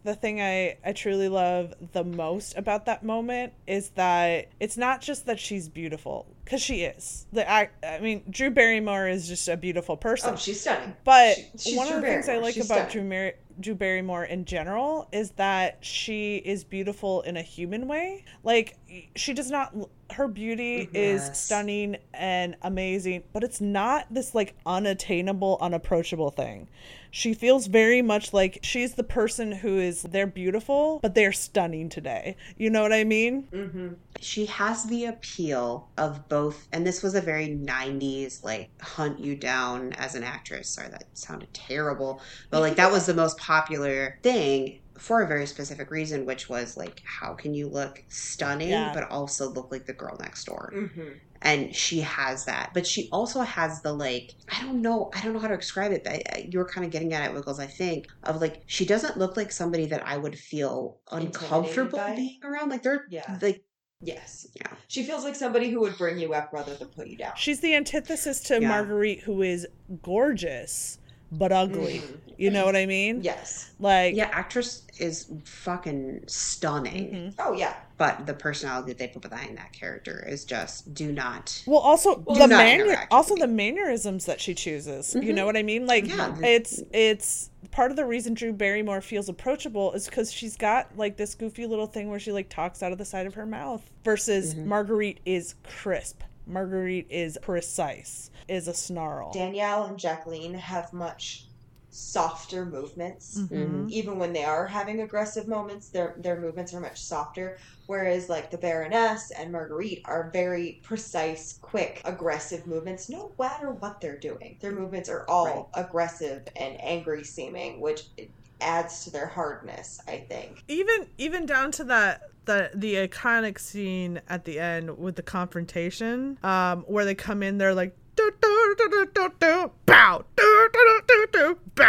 the thing I, I truly love the most about that moment is that it's not just that she's beautiful because she is the I, I mean Drew Barrymore is just a beautiful person Oh, she's stunning. But She- one Drew of the things I like She's about stunning. Drew, Mar- Drew Barrymore in general is that she is beautiful in a human way. Like she does not her beauty is stunning and amazing, but it's not this like unattainable, unapproachable thing. She feels very much like she's the person who is they're beautiful, but they're stunning today. You know what I mean? Mm-hmm. She has the appeal of both, and this was a very 90s, like, hunt you down as an actress. Sorry, that sounded terrible. But, like, that was the most popular thing for a very specific reason, which was, like, how can you look stunning, Yeah. but also look like the girl next door? Mm-hmm. and she has that but she also has the like i don't know i don't know how to describe it but you were kind of getting at it wiggles i think of like she doesn't look like somebody that i would feel uncomfortable being around like they're Yeah. like Yes. Yeah. She feels like somebody who would bring you up rather than put you down. She's the antithesis to Yeah. Marguerite who is gorgeous but ugly. Mhm. You know what I mean? Yes. Like yeah actress is fucking stunning mhm. Oh yeah. but the personality that they put behind that character is just do not Well, also Well, the do not manu- interact with also the mannerisms that she chooses. You Mhm. know what I mean? Like Yeah, it's it's part of the reason Drew Barrymore feels approachable is because she's got like this goofy little thing where she like talks out of the side of her mouth. Versus Mhm. Marguerite is crisp. Marguerite is precise. Is a snarl. Danielle and Jacqueline have much softer movements. Mhm. Even when they are having aggressive moments, their their movements are much softer. Whereas like the Baroness and Marguerite are very precise, quick, aggressive movements, no matter what they're doing. Their movements are all aggressive and angry seeming, which adds to their hardness, I think. even even down to that the the iconic scene at the end with the confrontation um where they come in they're like do, do, do, do, do, do, bow do, do, do, do, do, bow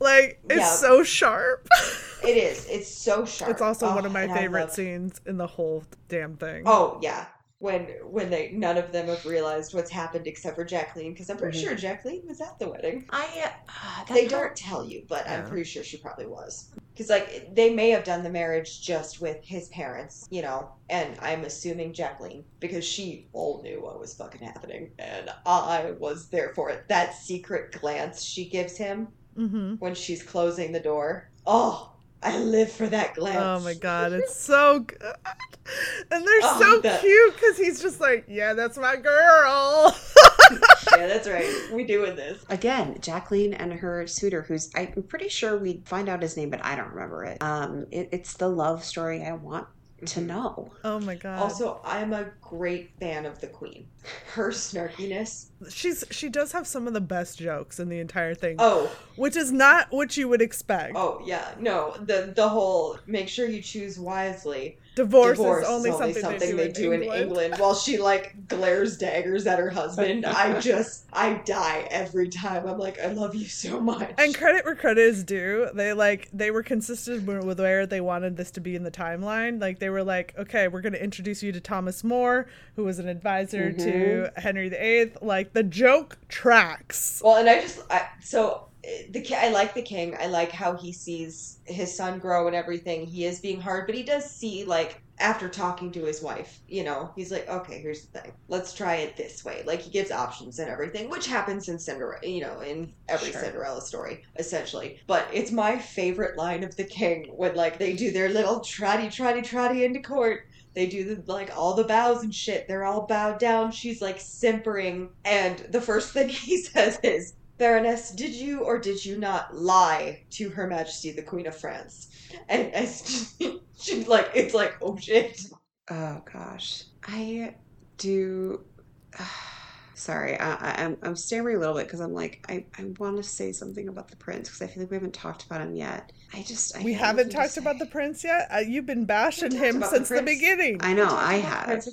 like it's Yeah. so sharp It is. It's so sharp. it's also Oh, one of my favorite love- scenes in the whole damn thing Oh yeah, when when they none of them have realized what's happened except for Jacqueline, because I'm pretty Mhm. sure Jacqueline was at the wedding. i uh, They part- don't tell you, but I'm pretty sure she probably was. Because like they may have done the marriage just with his parents, you know, and I'm assuming Jacqueline because she all knew what was fucking happening, and I was there for it. That secret glance she gives him mm-hmm. when she's closing the door. Oh, I live for that glance. oh my god it's so good and they're Oh, so that- cute because he's just like yeah that's my girl yeah, that's right. We do doing this. again jacqueline and her suitor who's i'm pretty sure we find out his name but i don't remember it um it, it's the love story i want to know. Oh my god. Also, I'm a great fan of the queen. Her snarkiness. she's she does have some of the best jokes in the entire thing, Oh, which is not what you would expect. oh yeah. No, the the whole make sure you choose wisely. Divorce, Divorce is only, something, they do, in, England. England. While she like glares daggers at her husband, I just I die every time. I'm like, I love you so much. And credit where credit is due. They like they were consistent with where they wanted this to be in the timeline. Like they were like, okay, we're going to introduce you to Thomas More, who was an advisor to mm-hmm. Henry VIII. Like the joke tracks. Well, and I just I, so the I like the king. I like how he sees his son grow and everything. He is being hard, but he does see like after talking to his wife, you know, he's like, okay, here's the thing. Let's try it this way. Like he gives options and everything, which happens in Cinderella, you know, in every Sure. Cinderella story, essentially. But it's my favorite line of the king when like they do their little trotty trotty trotty into court. They do the, like all the bows and shit. They're all bowed down. She's like simpering, and the first thing he says is, Baroness, did you or did you not lie to Her Majesty the Queen of France? And as she like, it's like, oh shit. Oh gosh, I do. Sorry, I, I, I'm I'm stammering a little bit because I'm like I, I want to say something about the prince because I feel like we haven't talked about him yet. I just I we have haven't talked about the prince yet. Uh, you've been bashing him about the since the, beginning. I know Talk I about have.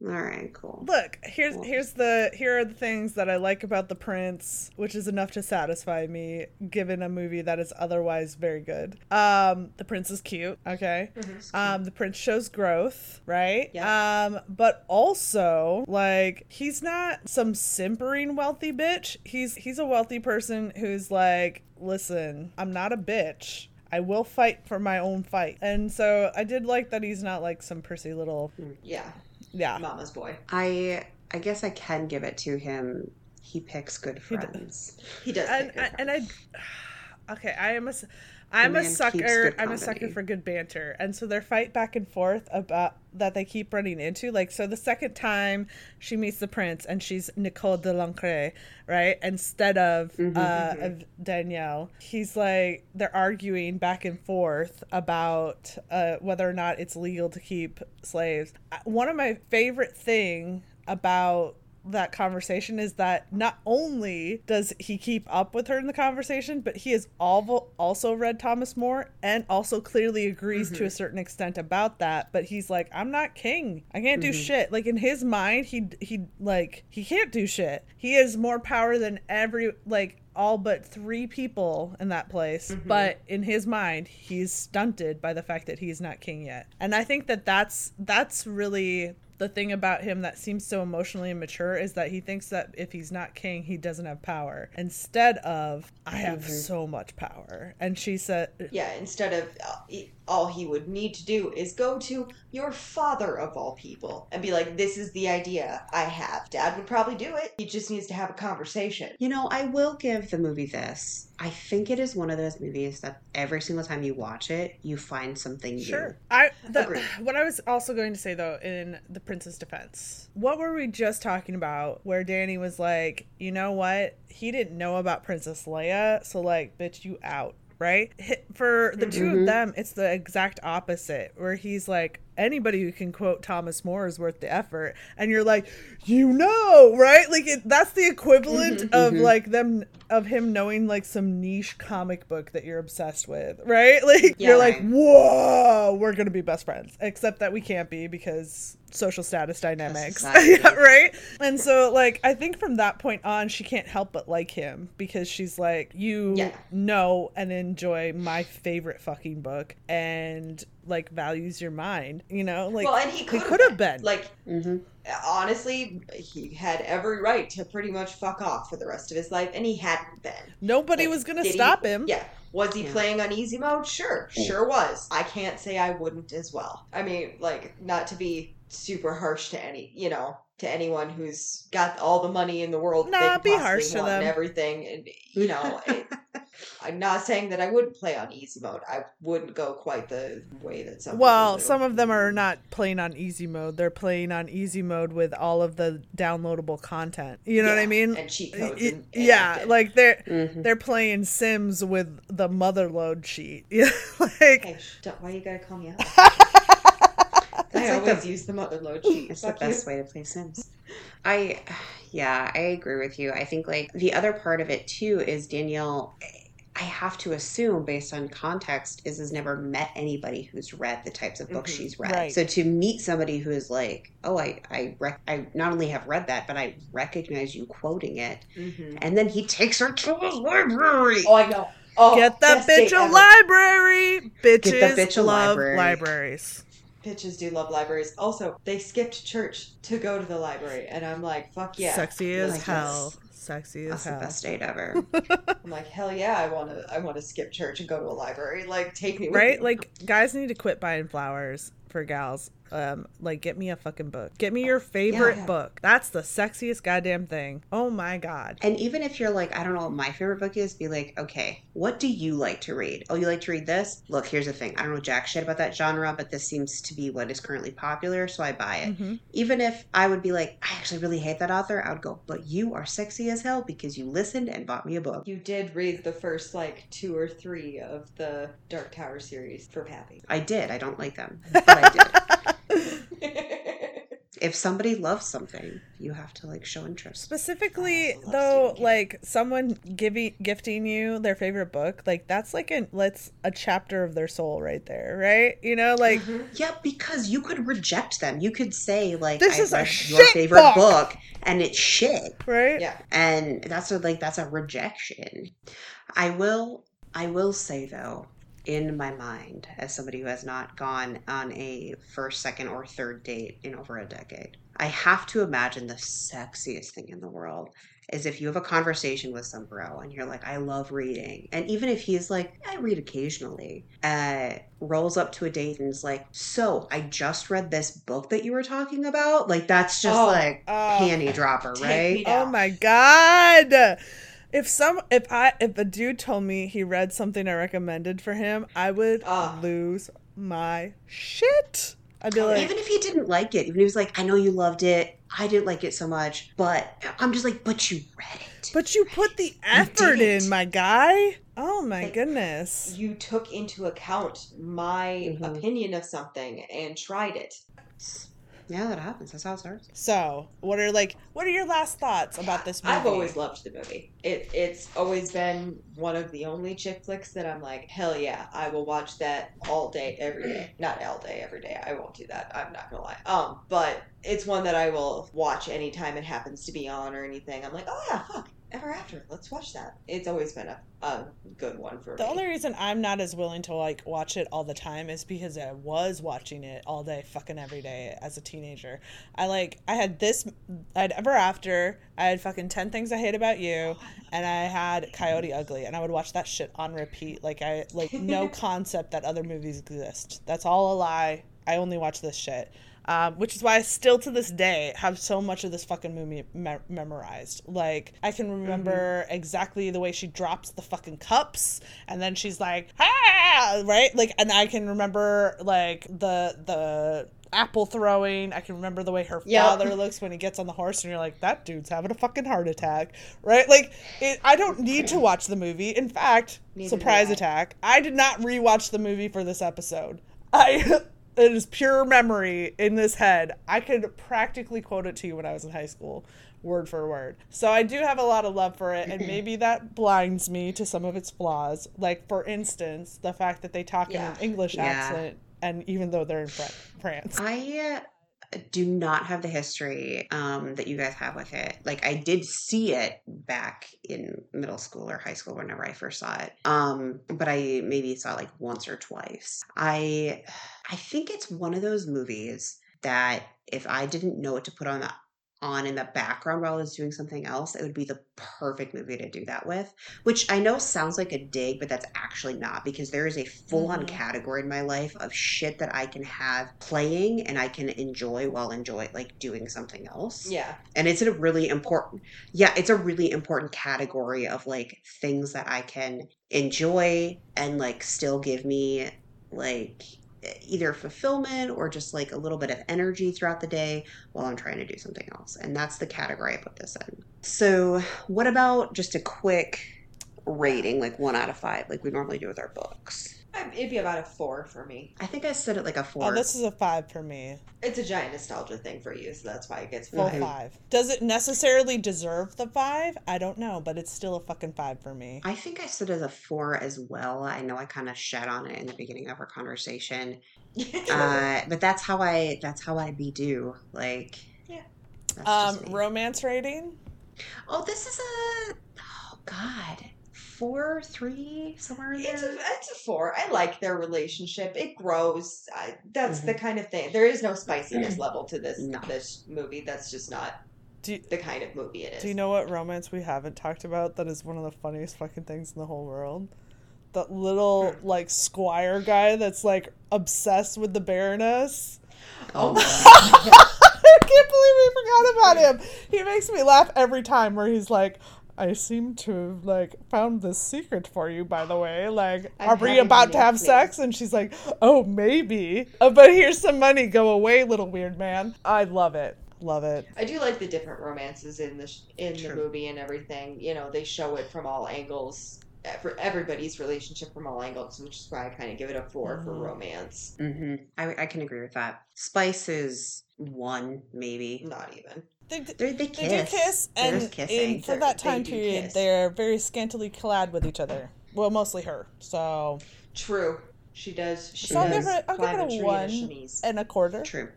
Prince of the Front. All right, cool. Look, here's Well- here's the here are the things that I like about the prince, which is enough to satisfy me, given a movie that is otherwise very good. Um, the prince is cute, okay. Um, the prince shows growth, right? Yeah. Um, but also like he's not some simpering wealthy bitch. He's he's a wealthy person who's like, listen, I'm not a bitch. I will fight for my own fight. And so I did like that he's not like some prissy little Yeah, yeah. Mama's boy. I I guess I can give it to him. He picks good He d- friends. He does. and pick good I, and I okay i am a s- i'm a sucker i'm a sucker for good banter. And so their fight back and forth about that they keep running into like so the second time she meets the prince and she's nicole de Lancret, right? Instead of Mhm, uh mhm. of danielle. He's like they're arguing back and forth about uh whether or not it's legal to keep slaves. One of my favorite thing about that conversation is that not only does he keep up with her in the conversation, but he has al- also read Thomas More and also clearly agrees to a mm-hmm. certain extent about that. But he's like, I'm not king. I can't do mm-hmm. shit. Like in his mind, he he like he can't do shit. He has more power than every like all but three people in that place mm-hmm. but in his mind he's stunted by the fact that he's not king yet and i think that that's that's really the thing about him that seems so emotionally immature is that he thinks that if he's not king he doesn't have power instead of i have Mhm. so much power and she said Yeah, instead of uh, all he would need to do is go to your father of all people and be like, "This is the idea I have." Dad would probably do it. He just needs to have a conversation. You know, I will give the movie this. I think it is one of those movies that every single time you watch it, you find something new. Sure. I the, Agreed. what I was also going to say though in the Prince's defense. What were we just talking about where Danny was like, "You know what? He didn't know about Princess Leia, so like, bitch, you out." Right? For the two of Mhm. them, it's the exact opposite where he's like, anybody who can quote Thomas More is worth the effort. And you're like, you know, right? Like it, that's the equivalent Mhm, of mhm. like them of him knowing like some niche comic book that you're obsessed with, right? Like Yeah, you're like, whoa, we're gonna be best friends. Except that we can't be because social status dynamics. yeah, right? And so like I think from that point on she can't help but like him because she's like, You Yeah. know and enjoy my favorite fucking book and like values your mind. You know? Like well, and he he could could have been. Like hmm honestly, he had every right to pretty much fuck off for the rest of his life, and he hadn't been. Nobody like, was gonna did he- stop him. Yeah. Was he Yeah. playing on easy mode? Sure, sure was. I can't say I wouldn't as well. I mean, like, not to be super harsh to any, you know, to anyone who's got all the money in the world. Nah, be harsh to want and them. everything, and you know, it, I'm not saying that I wouldn't play on easy mode. I wouldn't go quite the way that some. Well, some of them are not playing on easy mode. They're playing on easy mode with all of the downloadable content. You know what I mean? And cheat codes. And, and yeah, like they're hmm they're playing Sims with the motherlode sheet. Yeah, like Hey, why you gotta call me out? That's I like always the- use the mother load sheet. It's the Fuck you. best way to play Sims. I, yeah, I agree with you. I think like the other part of it too is Danielle. I have to assume, based on context, is has never met anybody who's read the types of books Mhm. she's read. Right. So to meet somebody who is like, oh, I, I, rec- I not only have read that, but I recognize you quoting it, Mhm. and then he takes her to his library. Oh, I know. Oh, Get that bitch a ever. library. Bitches Get that bitch a love library. libraries. Bitches do love libraries. Also, they skipped church to go to the library, and I'm like, fuck yeah. Sexy as Like hell. Sexy as That's the hell. best date ever. I'm like, hell yeah, I want to. I want to skip church and go to a library. Like, take me with Right? Like guys need to quit buying flowers for gals. Um, like get me a fucking book. Get me your favorite Yeah. book. That's the sexiest goddamn thing. Oh my god. And even if you're like, I don't know what my favorite book is, be like, okay, what do you like to read? Oh, you like to read this? Look, here's the thing. I don't know jack shit about that genre, but this seems to be what is currently popular, so I buy it. Mhm. Even if I would be like, I actually really hate that author, I would go, but you are sexy as hell because you listened and bought me a book. you did read the first like two or three of the Dark Tower series for Pappy. I did. I don't like them, but I did. if somebody loves something, you have to like show interest. Specifically, I though, like someone giving gifting you their favorite book, like that's like an let's a chapter of their soul right there, right? You know, like Mhm. Yeah, because you could reject them. You could say like, This I is a read your favorite book. book, and it's shit. right? Yeah. and that's a, like that's a rejection i will i will say though in my mind as somebody who has not gone on a first second or third date in over a decade i have to imagine the sexiest thing in the world is if you have a conversation with some bro and you're like i love reading and even if he's like i read occasionally uh rolls up to a date and is like so i just read this book that you were talking about like that's just Oh, like oh. panty dropper right Oh my god. If some if I if a dude told me he read something I recommended for him, I would Ah. lose my shit. I'd be like, even if he didn't like it, even if he was like, I know you loved it, I didn't like it so much, but I'm just like, but you read it. but you put the effort in, my guy. Oh my Like, goodness. You took into account my Mhm. opinion of something and tried it. Yeah, that happens. That's how it starts. So, what are like what are your last thoughts about this movie? I've always loved the movie. It it's always been one of the only chick flicks that I'm like, hell yeah, I will watch that all day, every day. Not all day, every day. I won't do that. I'm not gonna lie. Um, but it's one that I will watch anytime it happens to be on or anything. I'm like, oh yeah, fuck. Ever after, let's watch that. It's always been a, a good one for me. The me. only reason I'm not as willing to like watch it all the time is because I was watching it all day, fucking every day as a teenager. I like I had this, I had Ever After, I had fucking Ten Things I Hate About You, and I had Coyote Ugly, and I would watch that shit on repeat. Like I like no concept that other movies exist. That's all a lie. I only watch this shit. Um, which is why I still to this day have so much of this fucking movie me- memorized. Like I can remember exactly the way she drops the fucking cups, and then she's like, "Ah!" right? Like, and I can remember like the the apple throwing. I can remember the way her Yep. father looks when he gets on the horse, and you're like, "That dude's having a fucking heart attack," right? Like, it, I don't need to watch the movie. In fact, Neither surprise attack, I did not rewatch the movie for this episode. I it is pure memory in this head. I could practically quote it to you when I was in high school, word for word. So I do have a lot of love for it, and maybe that blinds me to some of its flaws. Like for instance, the fact that they talk Yeah. in an English Yeah. accent, and even though they're in France, I uh, do not have the history um, that you guys have with it. Like, I did see it back in middle school or high school whenever I first saw it. Um, but I maybe saw it like once or twice. I, I think it's one of those movies that if I didn't know what to put on the on in the background while I was doing something else, it would be the perfect movie to do that with. Which I know sounds like a dig, but that's actually not because there is a full on Mhm. category in my life of shit that I can have playing and I can enjoy while enjoy like doing something else. Yeah. And it's a really important, yeah, it's a really important category of like things that I can enjoy and like still give me like either fulfillment or just like a little bit of energy throughout the day while I'm trying to do something else. And that's the category I put this in. So, what about just a quick rating, like one out of five, like we normally do with our books? I- It'd be about a four for me. I think I said it like a four. Oh, this is a five for me. It's a giant nostalgia thing for you, so that's why it gets Full Right. five. Does it necessarily deserve the five? I don't know, but it's still a fucking five for me. I think I said it as a four as well. I know I kind of shat on it in the beginning of our conversation, uh, but that's how I that's how I be do. Like, Yeah. Um, romance rating. oh, this is a oh god, four, three, somewhere in It's there. a, it's a four. I like their relationship. It grows. I, that's Mm-hmm. the kind of thing. There is no spiciness level to this No. this movie. That's just not Do you, the kind of movie it is. do you know what romance we haven't talked about that is one of the funniest fucking things in the whole world? That little Hmm. like squire guy that's like obsessed with the baroness. Oh, I can't believe we forgot about him. He makes me laugh every time where he's like, I seem to have like found this secret for you, by the way. Like, I'm are we about to have nicknames. sex? And she's like, Oh, maybe. Uh, but here's some money. Go away, little weird man. I love it. Love it. I do like the different romances in the sh- in True. the movie and everything. You know, they show it from all angles. For everybody's relationship from all angles, which is why I kind of give it a 4 for Mhm. romance. hmm I, I can agree with that. Spice is one, maybe. Not even. They, They, they kiss. they do kiss, and in, for that time do period, kiss. they're very scantily clad with each other. Well, mostly her. So, True. She does. She So I'll does give it- I'll give climb it a tree one. and a quarter. True.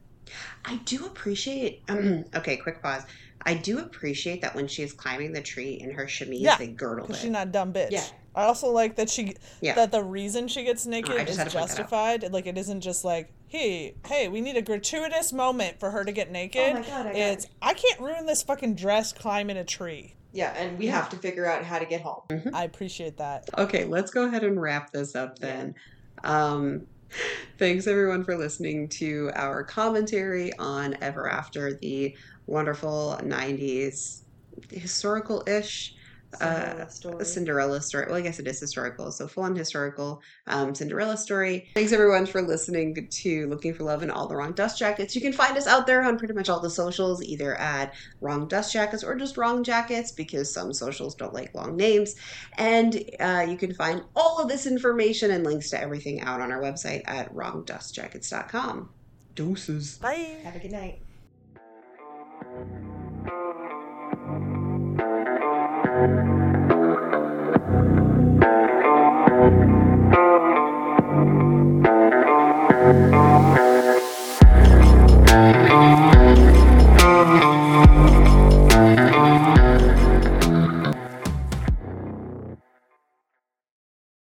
I do appreciate. okay, quick pause. I do appreciate that when she's climbing the tree in her chemise, Yeah, they girdle it. she's not a dumb bitch. Yeah. I also like that she Yeah. that the reason she gets naked just is had to point that out. justified. Like it isn't just like, hey, hey, we need a gratuitous moment for her to get naked. Oh my God, I it's I can't ruin this fucking dress climbing a tree. Yeah, and we have to figure out how to get home. I appreciate that. Okay, let's go ahead and wrap this up then. Um, thanks everyone for listening to our commentary on Ever After, the wonderful 90s historical ish Cinderella uh, story. Cinderella story. Well, I guess it is historical, so full on historical um, Cinderella story. Thanks everyone for listening to Looking for Love in All the Wrong Dust Jackets. You can find us out there on pretty much all the socials, either at Wrong Dust Jackets or just Wrong Jackets, because some socials don't like long names. And uh, you can find all of this information and links to everything out on our website at wrongdustjackets.com. Doses. Bye. Have a good night. Thank